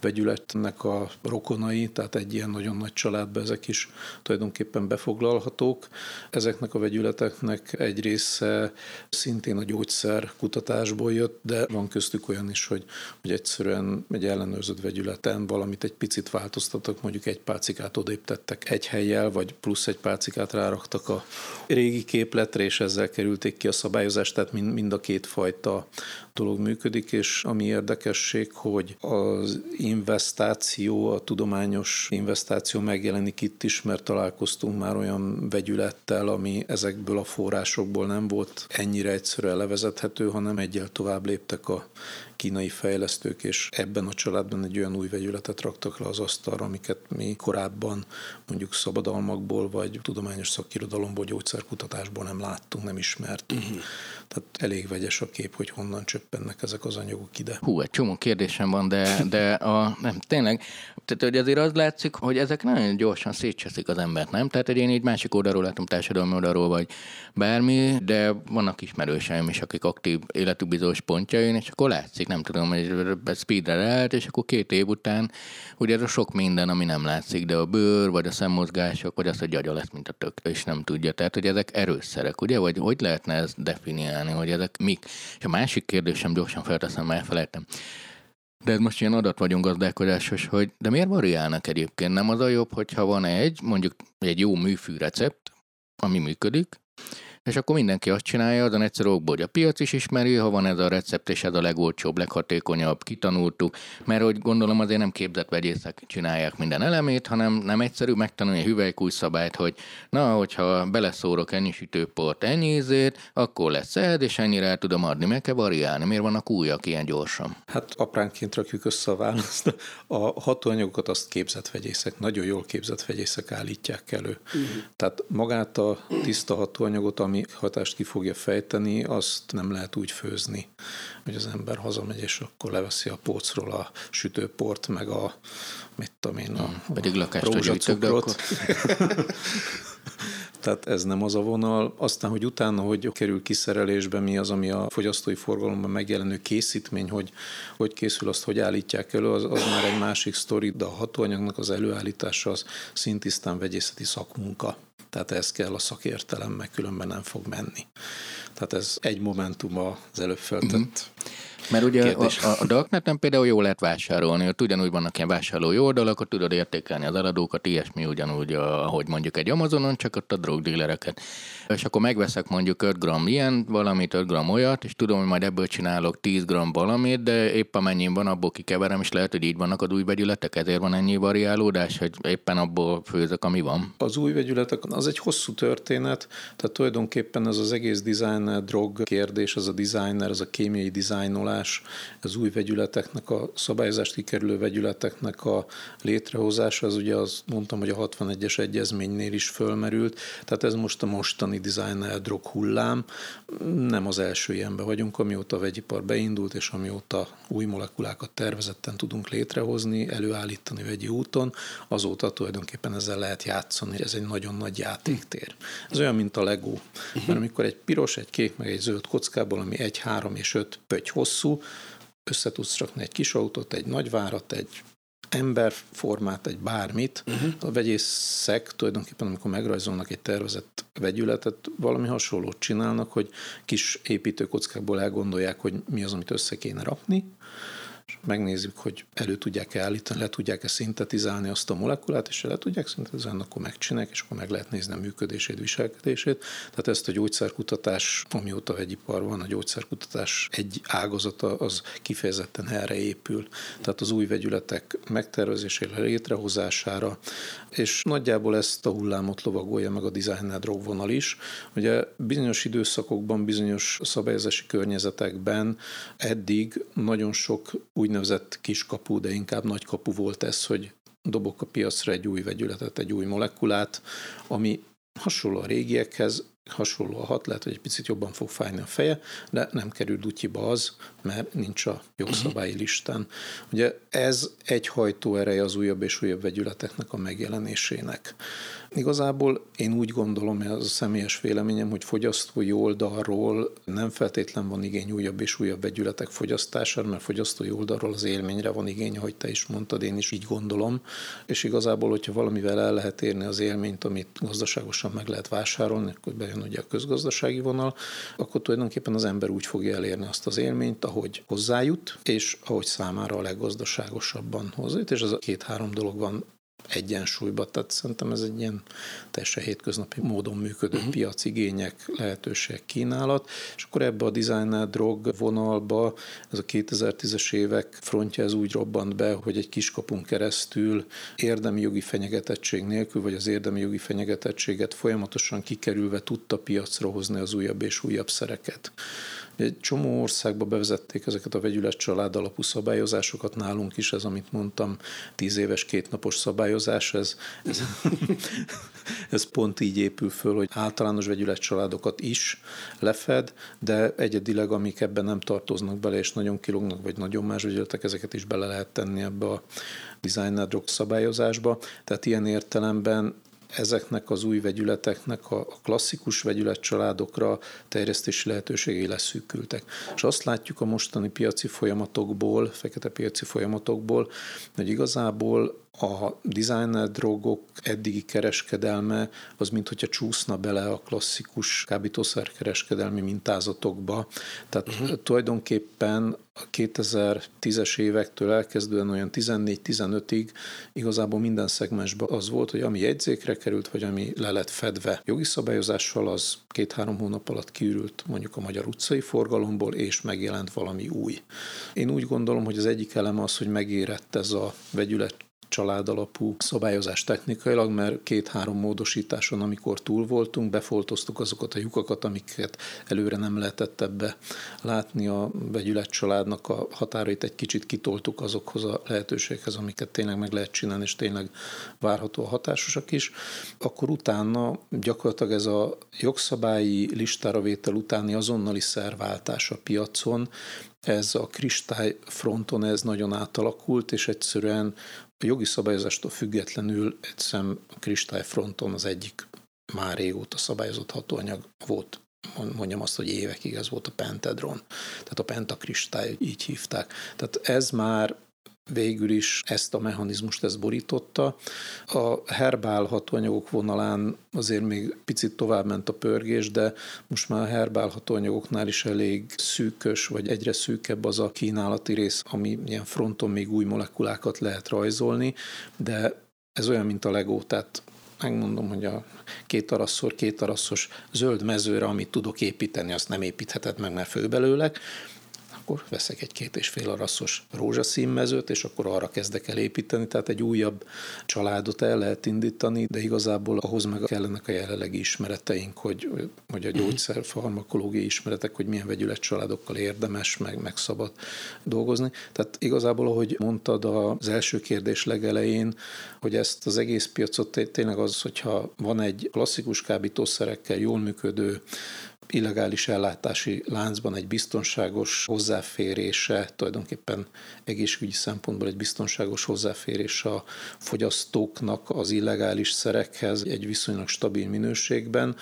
vegyületnek a rokonai, tehát egy ilyen nagyon nagy családba ezek is tulajdonképpen befoglalhatók. Ezeknek a vegyületeknek egy része szintén a gyógyszer kutatásból jött, de van köztük olyan is, hogy, hogy egyszerűen egy ellenőrzött vegyületen valamit egy picit változtattak, mondjuk egy pálcikát odéptettek egy helyjel, vagy plusz egy pálcikát ráraktak a régi képletre, és ezzel kerül kerülték ki a szabályozást, tehát mind, a két fajta dolog működik, és ami érdekesség, hogy az investáció, a tudományos investáció megjelenik itt is, mert találkoztunk már olyan vegyülettel, ami ezekből a forrásokból nem volt ennyire egyszerűen levezethető, hanem egyel tovább léptek a kínai fejlesztők, és ebben a családban egy olyan új vegyületet raktak le az asztalra, amiket mi korábban mondjuk szabadalmakból, vagy tudományos szakirodalomból, gyógyszerkutatásból nem láttunk, nem ismertünk. Uh-huh. Tehát elég vegyes a kép, hogy honnan csöppennek ezek az anyagok ide. Hú, egy csomó kérdésem van, de, de a, nem, tényleg, tehát hogy azért az látszik, hogy ezek nagyon gyorsan szétcseszik az embert, nem? Tehát, hogy én így másik oldalról látom, társadalmi oldalról, vagy bármi, de vannak ismerőseim is, akik aktív életük bizonyos pontjain, és akkor látszik, nem tudom, hogy speedre lehet, és akkor két év után, ugye ez a sok minden, ami nem látszik, de a bőr, vagy a szemmozgások, vagy az, hogy gyagya lesz, mint a tök, és nem tudja. Tehát, hogy ezek erősszerek, ugye? Vagy hogy lehetne ezt definiálni, hogy ezek mik? És a másik kérdésem gyorsan felteszem, mert elfelejtem. De ez most ilyen adat vagyunk gazdálkodásos, hogy de miért variálnak egyébként? Nem az a jobb, hogyha van egy, mondjuk egy jó műfű recept, ami működik, és akkor mindenki azt csinálja, azon egyszer okból, hogy a piac is ismeri, ha van ez a recept, és ez a legolcsóbb, leghatékonyabb, kitanultuk, mert hogy gondolom azért nem képzett vegyészek csinálják minden elemét, hanem nem egyszerű megtanulni a hüvelykúj szabályt, hogy na, hogyha beleszórok ennyi sütőport, ennyi ízét, akkor lesz ez, és ennyire el tudom adni, meg kell variálni. Miért vannak újak ilyen gyorsan? Hát apránként rakjuk össze a választ. A hatóanyagokat azt képzett vegyészek, nagyon jól képzett vegyészek állítják elő. Uh-huh. Tehát magát a tiszta hatóanyagot, ami hatást ki fogja fejteni, azt nem lehet úgy főzni, hogy az ember hazamegy, és akkor leveszi a pócról a sütőport, meg a, mit tudom én, a, hmm, Pedig lakást rózsacukrot. [laughs] Tehát ez nem az a vonal. Aztán, hogy utána, hogy kerül kiszerelésbe, mi az, ami a fogyasztói forgalomban megjelenő készítmény, hogy hogy készül, azt hogy állítják elő, az, az már egy másik sztori, de a hatóanyagnak az előállítása az szintisztán vegyészeti szakmunka. Tehát ez kell a szakértelem, meg különben nem fog menni. Tehát ez egy momentum az előbb feltett mm-hmm. Mert ugye kérdés. a, a Darkneten például jól lehet vásárolni, ott ugyanúgy vannak ilyen vásárlói oldalak, ott tudod értékelni az eladókat, ilyesmi ugyanúgy, ahogy mondjuk egy Amazonon, csak ott a drogdílereket. És akkor megveszek mondjuk 5 gram ilyen valamit, 5 gram olyat, és tudom, hogy majd ebből csinálok 10 gram valamit, de épp amennyi van, abból kikeverem, és lehet, hogy így vannak az új vegyületek, ezért van ennyi variálódás, hogy éppen abból főzök, ami van. Az új vegyületek, az egy hosszú történet, tehát tulajdonképpen ez az egész design drog kérdés, az a designer, az a kémiai dizájnolás, alkalmazás, az új vegyületeknek, a szabályozást kikerülő vegyületeknek a létrehozása, az ugye az mondtam, hogy a 61-es egyezménynél is fölmerült, tehát ez most a mostani designer drog hullám, nem az első ilyenben vagyunk, amióta a vegyipar beindult, és amióta új molekulákat tervezetten tudunk létrehozni, előállítani vegyi úton, azóta tulajdonképpen ezzel lehet játszani, ez egy nagyon nagy játéktér. Ez olyan, mint a Lego, mert amikor egy piros, egy kék, meg egy zöld kockából, ami egy, három és öt pöty hosszú, hosszú, össze tudsz rakni egy kis autót, egy nagy várat, egy emberformát, egy bármit. Uh-huh. A vegyészek tulajdonképpen, amikor megrajzolnak egy tervezett vegyületet, valami hasonlót csinálnak, hogy kis építőkockákból elgondolják, hogy mi az, amit össze kéne rakni, megnézzük, hogy elő tudják-e állítani, le tudják-e szintetizálni azt a molekulát, és le tudják szintetizálni, akkor megcsinálják, és akkor meg lehet nézni a működését, viselkedését. Tehát ezt a gyógyszerkutatás, amióta vegyipar van, a gyógyszerkutatás egy ágazata az kifejezetten erre épül. Tehát az új vegyületek megtervezésére, létrehozására, és nagyjából ezt a hullámot lovagolja meg a designer drogvonal is. Ugye bizonyos időszakokban, bizonyos szabályozási környezetekben eddig nagyon sok úgynevezett kiskapu, de inkább nagy kapu volt ez, hogy dobok a piacra egy új vegyületet, egy új molekulát, ami hasonló a régiekhez, hasonló a hat, lehet, hogy egy picit jobban fog fájni a feje, de nem kerül dutyiba az, mert nincs a jogszabályi listán. Ugye ez egy hajtóereje az újabb és újabb vegyületeknek a megjelenésének. Igazából én úgy gondolom, ez a személyes véleményem, hogy fogyasztói oldalról nem feltétlen van igény újabb és újabb vegyületek fogyasztására, mert fogyasztói oldalról az élményre van igény, ahogy te is mondtad, én is így gondolom. És igazából, hogyha valamivel el lehet érni az élményt, amit gazdaságosan meg lehet vásárolni, akkor bejön ugye a közgazdasági vonal, akkor tulajdonképpen az ember úgy fogja elérni azt az élményt, ahogy hozzájut, és ahogy számára a leggazdaságosabban hozzájut, és az a két-három dolog van egyensúlyba, tehát szerintem ez egy ilyen teljesen hétköznapi módon működő uh-huh. piac, igények, lehetőségek, kínálat, és akkor ebbe a designer drog vonalba ez a 2010-es évek frontja ez úgy robbant be, hogy egy kiskapun keresztül érdemi jogi fenyegetettség nélkül, vagy az érdemi jogi fenyegetettséget folyamatosan kikerülve tudta piacra hozni az újabb és újabb szereket. Egy csomó országba bevezették ezeket a vegyület család alapú szabályozásokat, nálunk is ez, amit mondtam, tíz éves kétnapos szabályozás, ez, ez, [laughs] ez pont így épül föl, hogy általános vegyület családokat is lefed, de egyedileg, amik ebben nem tartoznak bele, és nagyon kilognak, vagy nagyon más vegyületek, ezeket is bele lehet tenni ebbe a designer drog szabályozásba. Tehát ilyen értelemben ezeknek az új vegyületeknek a klasszikus vegyületcsaládokra terjesztési lehetőségei leszűkültek. És azt látjuk a mostani piaci folyamatokból, fekete piaci folyamatokból, hogy igazából a designer drogok eddigi kereskedelme az, mint hogyha csúszna bele a klasszikus kábítószerkereskedelmi mintázatokba. Tehát uh-huh. tulajdonképpen a 2010-es évektől elkezdően olyan 14-15-ig igazából minden szegmensben az volt, hogy ami jegyzékre került, vagy ami le lett fedve jogi szabályozással, az két-három hónap alatt kiürült mondjuk a magyar utcai forgalomból, és megjelent valami új. Én úgy gondolom, hogy az egyik elem az, hogy megérett ez a vegyület családalapú szabályozás technikailag, mert két-három módosításon, amikor túl voltunk, befoltoztuk azokat a lyukakat, amiket előre nem lehetett ebbe látni a vegyület családnak a határait, egy kicsit kitoltuk azokhoz a lehetőséghez, amiket tényleg meg lehet csinálni, és tényleg várható a hatásosak is. Akkor utána gyakorlatilag ez a jogszabályi listára vétel utáni azonnali szerváltás a piacon, ez a kristály fronton ez nagyon átalakult, és egyszerűen a jogi szabályozástól függetlenül egyszerűen a kristályfronton az egyik már régóta szabályozott hatóanyag volt mondjam azt, hogy évekig ez volt a pentedron, tehát a pentakristály, így hívták. Tehát ez már végül is ezt a mechanizmust ezt borította. A herbál hatóanyagok vonalán azért még picit tovább ment a pörgés, de most már a herbál hatóanyagoknál is elég szűkös, vagy egyre szűkebb az a kínálati rész, ami ilyen fronton még új molekulákat lehet rajzolni, de ez olyan, mint a Lego, tehát megmondom, hogy a két arasszor, két arasszos zöld mezőre, amit tudok építeni, azt nem építheted meg, mert fő belőlek, akkor veszek egy két és fél arasszos rózsaszínmezőt, és akkor arra kezdek el építeni, tehát egy újabb családot el lehet indítani, de igazából ahhoz meg kellenek a jelenlegi ismereteink, hogy, hogy a gyógyszer, farmakológiai ismeretek, hogy milyen vegyület családokkal érdemes, meg, meg szabad dolgozni. Tehát igazából, ahogy mondtad az első kérdés legelején, hogy ezt az egész piacot tényleg az, hogyha van egy klasszikus kábítószerekkel jól működő illegális ellátási láncban egy biztonságos hozzáférése, tulajdonképpen egészségügyi szempontból egy biztonságos hozzáférés a fogyasztóknak az illegális szerekhez egy viszonylag stabil minőségben,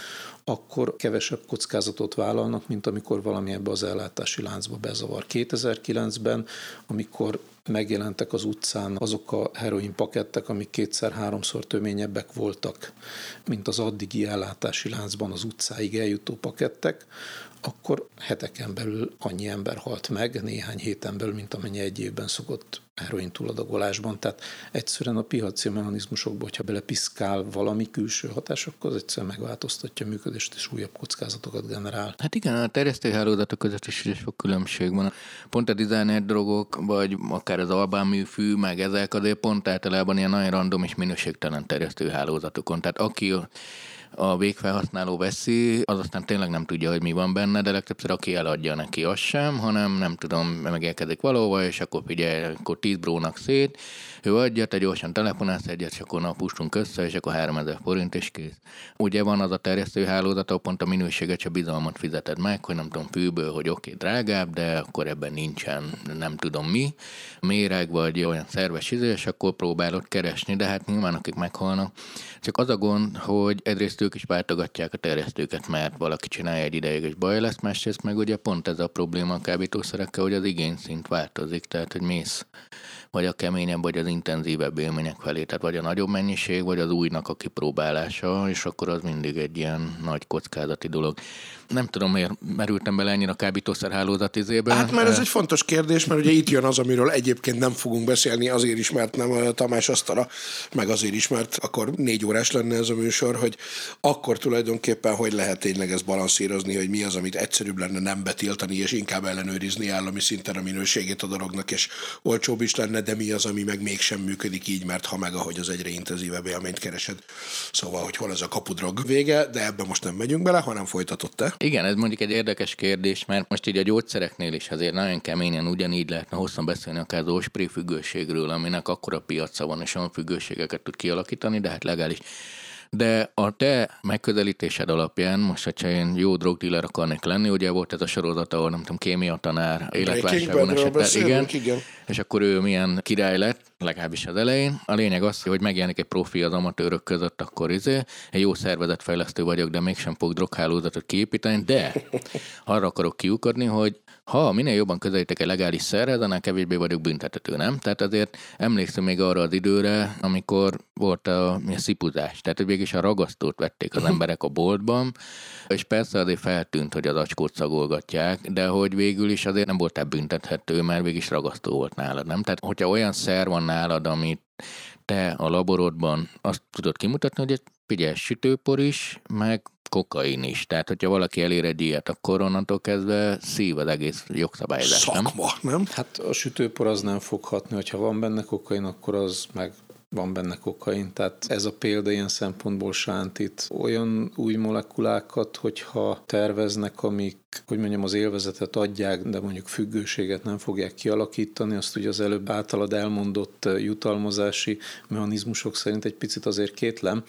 akkor kevesebb kockázatot vállalnak, mint amikor valami ebbe az ellátási láncba bezavar. 2009-ben, amikor megjelentek az utcán azok a heroin pakettek, amik kétszer-háromszor töményebbek voltak, mint az addigi ellátási láncban az utcáig eljutó pakettek, akkor heteken belül annyi ember halt meg, néhány héten belül, mint amennyi egy évben szokott heroin túladagolásban. Tehát egyszerűen a piaci mechanizmusokba, hogyha belepiszkál valami külső hatás, akkor az egyszerűen megváltoztatja a működést és újabb kockázatokat generál. Hát igen, a terjesztőhálózatok között is sok különbség van. Pont a designer drogok, vagy akár az albán műfű, meg ezek azért pont általában ilyen nagyon random és minőségtelen terjesztőhálózatokon. Tehát aki a végfelhasználó veszi, az aztán tényleg nem tudja, hogy mi van benne, de legtöbbször aki eladja neki, az sem, hanem nem tudom, megérkezik valóva, és akkor figyelj, akkor tíz brónak szét, ő adja, te gyorsan telefonálsz egyet, és akkor napustunk össze, és akkor 3000 forint, és kész. Ugye van az a terjesztő hálózat, ahol pont a minőséget, csak bizalmat fizeted meg, hogy nem tudom, fűből, hogy oké, okay, drágább, de akkor ebben nincsen, nem tudom mi, méreg, vagy olyan szerves izé, és akkor próbálod keresni, de hát nyilván akik meghalnak. Csak az a gond, hogy egyrészt ők is váltogatják a terjesztőket, mert valaki csinálja egy ideig, és baj lesz, másrészt meg ugye pont ez a probléma a kábítószerekkel, hogy az igényszint változik, tehát hogy mész vagy a keményebb, vagy az intenzívebb élmények felé, tehát vagy a nagyobb mennyiség, vagy az újnak a kipróbálása, és akkor az mindig egy ilyen nagy kockázati dolog. Nem tudom, miért merültem bele ennyire a kábítószer hálózat izébe. Hát mert ez egy fontos kérdés, mert ugye itt jön az, amiről egyébként nem fogunk beszélni, azért is, mert nem a Tamás asztala, meg azért is, mert akkor négy órás lenne ez a műsor, hogy akkor tulajdonképpen hogy lehet tényleg ezt balanszírozni, hogy mi az, amit egyszerűbb lenne nem betiltani, és inkább ellenőrizni állami szinten a minőségét a dolognak, és olcsóbb is lenne, de mi az, ami meg mégsem működik így, mert ha meg, ahogy az egyre intenzívebb élményt keresed. Szóval, hogy hol ez a kapudrog vége, de ebben most nem megyünk bele, hanem folytatott te. Igen, ez mondjuk egy érdekes kérdés, mert most így a gyógyszereknél is azért nagyon keményen ugyanígy lehetne hosszan beszélni akár az ospré függőségről, aminek akkora piaca van, és olyan függőségeket tud kialakítani, de hát legális de a te megközelítésed alapján, most, hogyha én jó drogdíler akarnék lenni, ugye volt ez a sorozat, ahol nem tudom, kémia tanár életválságon esett igen, igen, és akkor ő milyen király lett, legalábbis az elején. A lényeg az, hogy megjelenik egy profi az amatőrök között, akkor izé, egy jó szervezetfejlesztő vagyok, de mégsem fog droghálózatot kiépíteni, de [laughs] arra akarok kiukadni, hogy ha minél jobban közelítek egy legális szerhez, annál kevésbé vagyok büntethető, nem? Tehát azért emlékszem még arra az időre, amikor volt a, a szipuzás. Tehát, hogy végig a ragasztót vették az emberek a boltban, és persze azért feltűnt, hogy az acskót szagolgatják, de hogy végül is azért nem voltál büntethető, mert végig is ragasztó volt nálad, nem? Tehát, hogyha olyan szer van nálad, amit te a laborodban azt tudod kimutatni, hogy egy figyelj, sütőpor is, meg kokain is. Tehát, hogyha valaki elér egy ilyet, akkor onnantól kezdve szív az egész jogszabályozás, nem? Szakma, nem? Hát a sütőpor az nem fog hatni, hogyha van benne kokain, akkor az meg van benne kokain. Tehát ez a példa ilyen szempontból sántít olyan új molekulákat, hogyha terveznek, amik, hogy mondjam, az élvezetet adják, de mondjuk függőséget nem fogják kialakítani, azt ugye az előbb általad elmondott jutalmazási mechanizmusok szerint egy picit azért kétlem,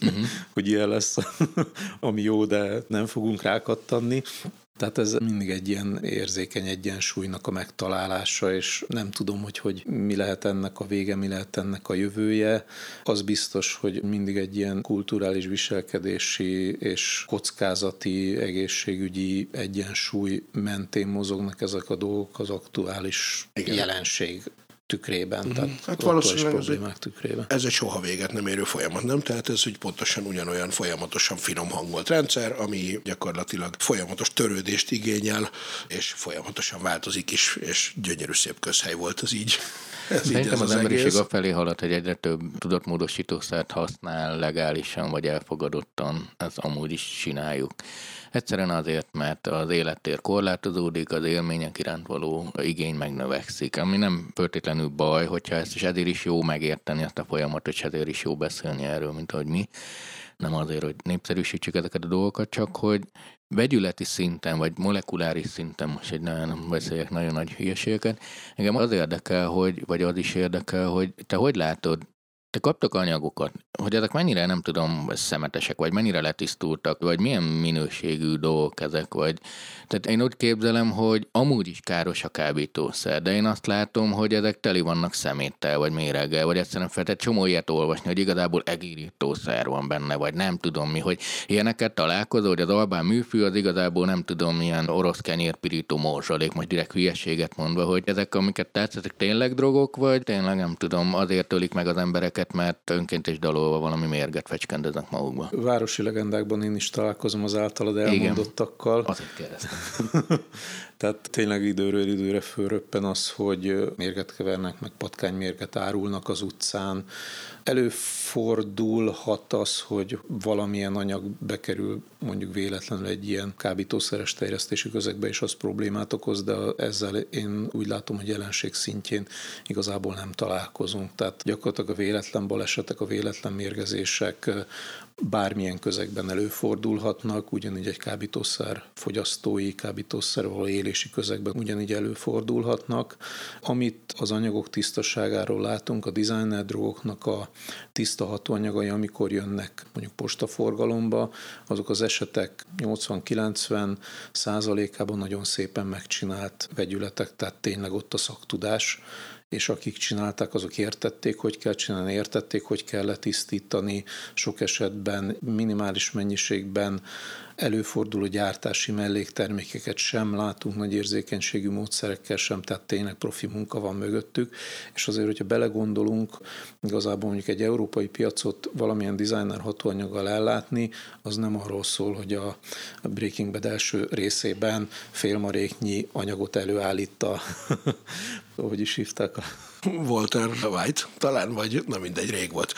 uh-huh. [laughs] hogy ilyen lesz, [laughs] ami jó, de nem fogunk rákattanni. Tehát ez mindig egy ilyen érzékeny egyensúlynak a megtalálása, és nem tudom, hogy, hogy mi lehet ennek a vége, mi lehet ennek a jövője. Az biztos, hogy mindig egy ilyen kulturális viselkedési és kockázati egészségügyi egyensúly mentén mozognak ezek a dolgok az aktuális Igen. jelenség tükrében, uh-huh. tehát hát valószínűleg ez tükrében. Ez egy soha véget nem érő folyamat, nem? Tehát ez úgy pontosan ugyanolyan folyamatosan finom hangolt rendszer, ami gyakorlatilag folyamatos törődést igényel, és folyamatosan változik is, és gyönyörű szép közhely volt az így. Ez Szerintem az, az, emberiség afelé halad, hogy egyre több tudatmódosítószert használ legálisan vagy elfogadottan, ezt amúgy is csináljuk. Egyszerűen azért, mert az élettér korlátozódik, az élmények iránt való igény megnövekszik, ami nem feltétlenül baj, hogyha ezt is ezért is jó megérteni ezt a folyamatot, és ezért is jó beszélni erről, mint ahogy mi. Nem azért, hogy népszerűsítsük ezeket a dolgokat, csak hogy vegyületi szinten, vagy molekuláris szinten, most egy nagyon beszéljek nagyon nagy hülyeségeket, engem az érdekel, hogy, vagy az is érdekel, hogy te hogy látod, te kaptak anyagokat, hogy ezek mennyire, nem tudom, szemetesek, vagy mennyire letisztultak, vagy milyen minőségű dolgok ezek, vagy... Tehát én úgy képzelem, hogy amúgy is káros a kábítószer, de én azt látom, hogy ezek teli vannak szeméttel, vagy méreggel, vagy egyszerűen fel, tehát csomó ilyet olvasni, hogy igazából egérítószer van benne, vagy nem tudom mi, hogy ilyeneket találkozol, hogy az albán műfű az igazából nem tudom milyen orosz kenyérpirító morzsalék, most direkt hülyeséget mondva, hogy ezek, amiket tetszettek, tényleg drogok, vagy tényleg nem tudom, azért tölik meg az embereket őket, mert önként is dalolva valami mérget fecskendeznek magukba. Városi legendákban én is találkozom az általad elmondottakkal. Igen, azért kérdeztem. [laughs] Tehát tényleg időről időre fölröppen az, hogy mérget kevernek, meg patkánymérget árulnak az utcán. Előfordulhat az, hogy valamilyen anyag bekerül mondjuk véletlenül egy ilyen kábítószeres terjesztési közegbe, és az problémát okoz, de ezzel én úgy látom, hogy jelenség szintjén igazából nem találkozunk. Tehát gyakorlatilag a véletlen balesetek, a véletlen mérgezések bármilyen közegben előfordulhatnak, ugyanígy egy kábítószer fogyasztói, kábítószer való élési közegben ugyanígy előfordulhatnak. Amit az anyagok tisztaságáról látunk, a designer drogoknak a tiszta hatóanyagai, amikor jönnek mondjuk postaforgalomba, azok az esetek 80-90 százalékában nagyon szépen megcsinált vegyületek, tehát tényleg ott a szaktudás, és akik csinálták, azok értették, hogy kell csinálni, értették, hogy kell letisztítani, sok esetben minimális mennyiségben előforduló gyártási melléktermékeket sem látunk nagy érzékenységű módszerekkel sem, tehát tényleg profi munka van mögöttük, és azért, hogyha belegondolunk, igazából mondjuk egy európai piacot valamilyen designer hatóanyaggal ellátni, az nem arról szól, hogy a Breaking Bad első részében félmaréknyi anyagot előállít a, hogy is hívták a Walter White, talán, vagy nem mindegy, rég volt.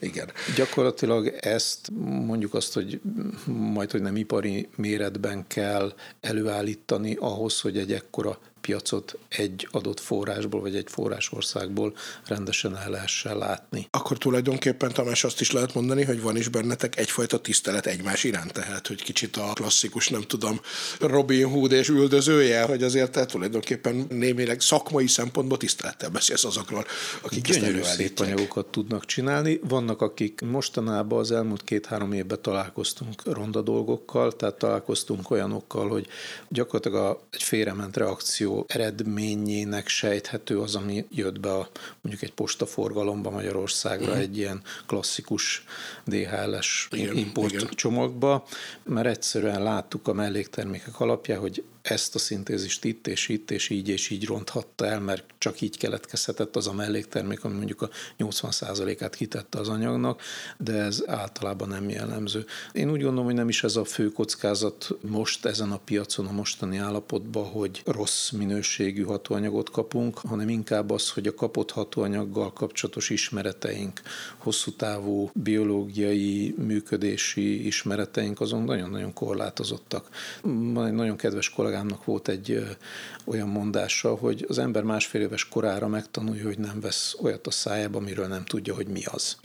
Igen. Gyakorlatilag ezt mondjuk azt, hogy majd, hogy nem ipari méretben kell előállítani ahhoz, hogy egy ekkora piacot egy adott forrásból, vagy egy forrásországból rendesen el lehessen látni. Akkor tulajdonképpen Tamás azt is lehet mondani, hogy van is bennetek egyfajta tisztelet egymás iránt, tehát hogy kicsit a klasszikus, nem tudom, Robin Hood és üldözője, hogy azért te tulajdonképpen némileg szakmai szempontból tisztelettel beszélsz azokról, akik Gyönyörű szép anyagokat tudnak csinálni. Vannak, akik mostanában az elmúlt két-három évben találkoztunk ronda dolgokkal, tehát találkoztunk olyanokkal, hogy gyakorlatilag a, egy félrement reakció eredményének sejthető az, ami jött be a, mondjuk egy postaforgalomba Magyarországra, mm. egy ilyen klasszikus DHL-es import igen. csomagba, mert egyszerűen láttuk a melléktermékek alapján, hogy ezt a szintézist itt és itt és így és így ronthatta el, mert csak így keletkezhetett az a melléktermék, ami mondjuk a 80%-át kitette az anyagnak, de ez általában nem jellemző. Én úgy gondolom, hogy nem is ez a fő kockázat most ezen a piacon, a mostani állapotban, hogy rossz minőségű hatóanyagot kapunk, hanem inkább az, hogy a kapott hatóanyaggal kapcsolatos ismereteink, hosszú távú biológiai működési ismereteink azon nagyon-nagyon korlátozottak. Egy nagyon kedves kollégámnak volt egy olyan mondása, hogy az ember másfél éves korára megtanulja, hogy nem vesz olyat a szájába, amiről nem tudja, hogy mi az.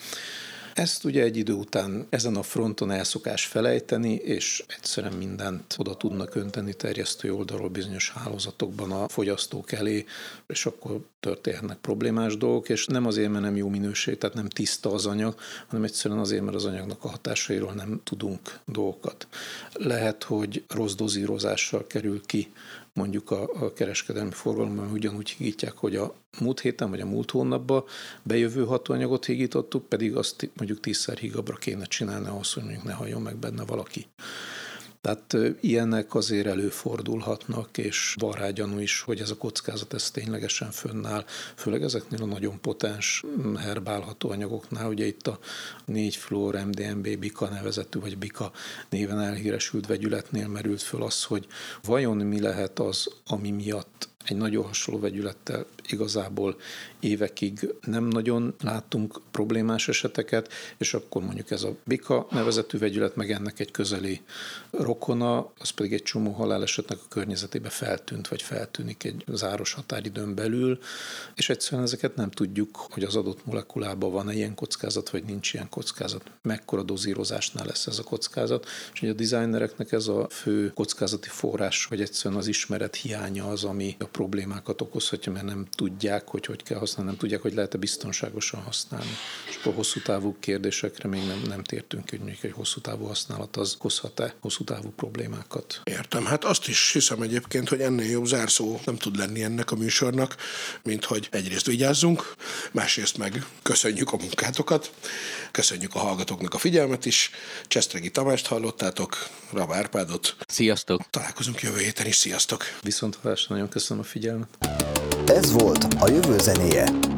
Ezt ugye egy idő után ezen a fronton elszokás felejteni, és egyszerűen mindent oda tudnak önteni terjesztő oldalról bizonyos hálózatokban a fogyasztók elé, és akkor történhetnek problémás dolgok, és nem azért, mert nem jó minőség, tehát nem tiszta az anyag, hanem egyszerűen azért, mert az anyagnak a hatásairól nem tudunk dolgokat. Lehet, hogy rossz dozírozással kerül ki mondjuk a, a kereskedelmi forgalomban ugyanúgy higítják, hogy a múlt héten vagy a múlt hónapban bejövő hatóanyagot hígítottuk, pedig azt mondjuk tízszer hígabbra kéne csinálni ahhoz, hogy mondjuk ne halljon meg benne valaki. Tehát ilyenek azért előfordulhatnak, és van rá gyanú is, hogy ez a kockázat ez ténylegesen fönnáll, főleg ezeknél a nagyon potens mm, herbálható anyagoknál, ugye itt a 4 fluor MDMB bika nevezetű, vagy bika néven elhíresült vegyületnél merült föl az, hogy vajon mi lehet az, ami miatt egy nagyon hasonló vegyülettel igazából évekig nem nagyon láttunk problémás eseteket, és akkor mondjuk ez a bika nevezetű vegyület, meg ennek egy közeli rokona, az pedig egy csomó halálesetnek a környezetébe feltűnt, vagy feltűnik egy záros határidőn belül, és egyszerűen ezeket nem tudjuk, hogy az adott molekulában van-e ilyen kockázat, vagy nincs ilyen kockázat. Mekkora dozírozásnál lesz ez a kockázat, és ugye a designereknek ez a fő kockázati forrás, hogy egyszerűen az ismeret hiánya az, ami a problémákat okozhatja, mert nem tudják, hogy hogy kell használni, nem tudják, hogy lehet-e biztonságosan használni. És akkor hosszú távú kérdésekre még nem, nem tértünk, hogy mondjuk egy hosszú távú használat az okozhat-e hosszú távú problémákat. Értem. Hát azt is hiszem egyébként, hogy ennél jobb zárszó nem tud lenni ennek a műsornak, mint hogy egyrészt vigyázzunk, másrészt meg köszönjük a munkátokat, köszönjük a hallgatóknak a figyelmet is. Csesztregi Tamást hallottátok, Rab Árpádot. Sziasztok! Találkozunk jövő héten is, sziasztok! Viszont nagyon köszönöm a figyelmet. Ez volt a jövő zenéje.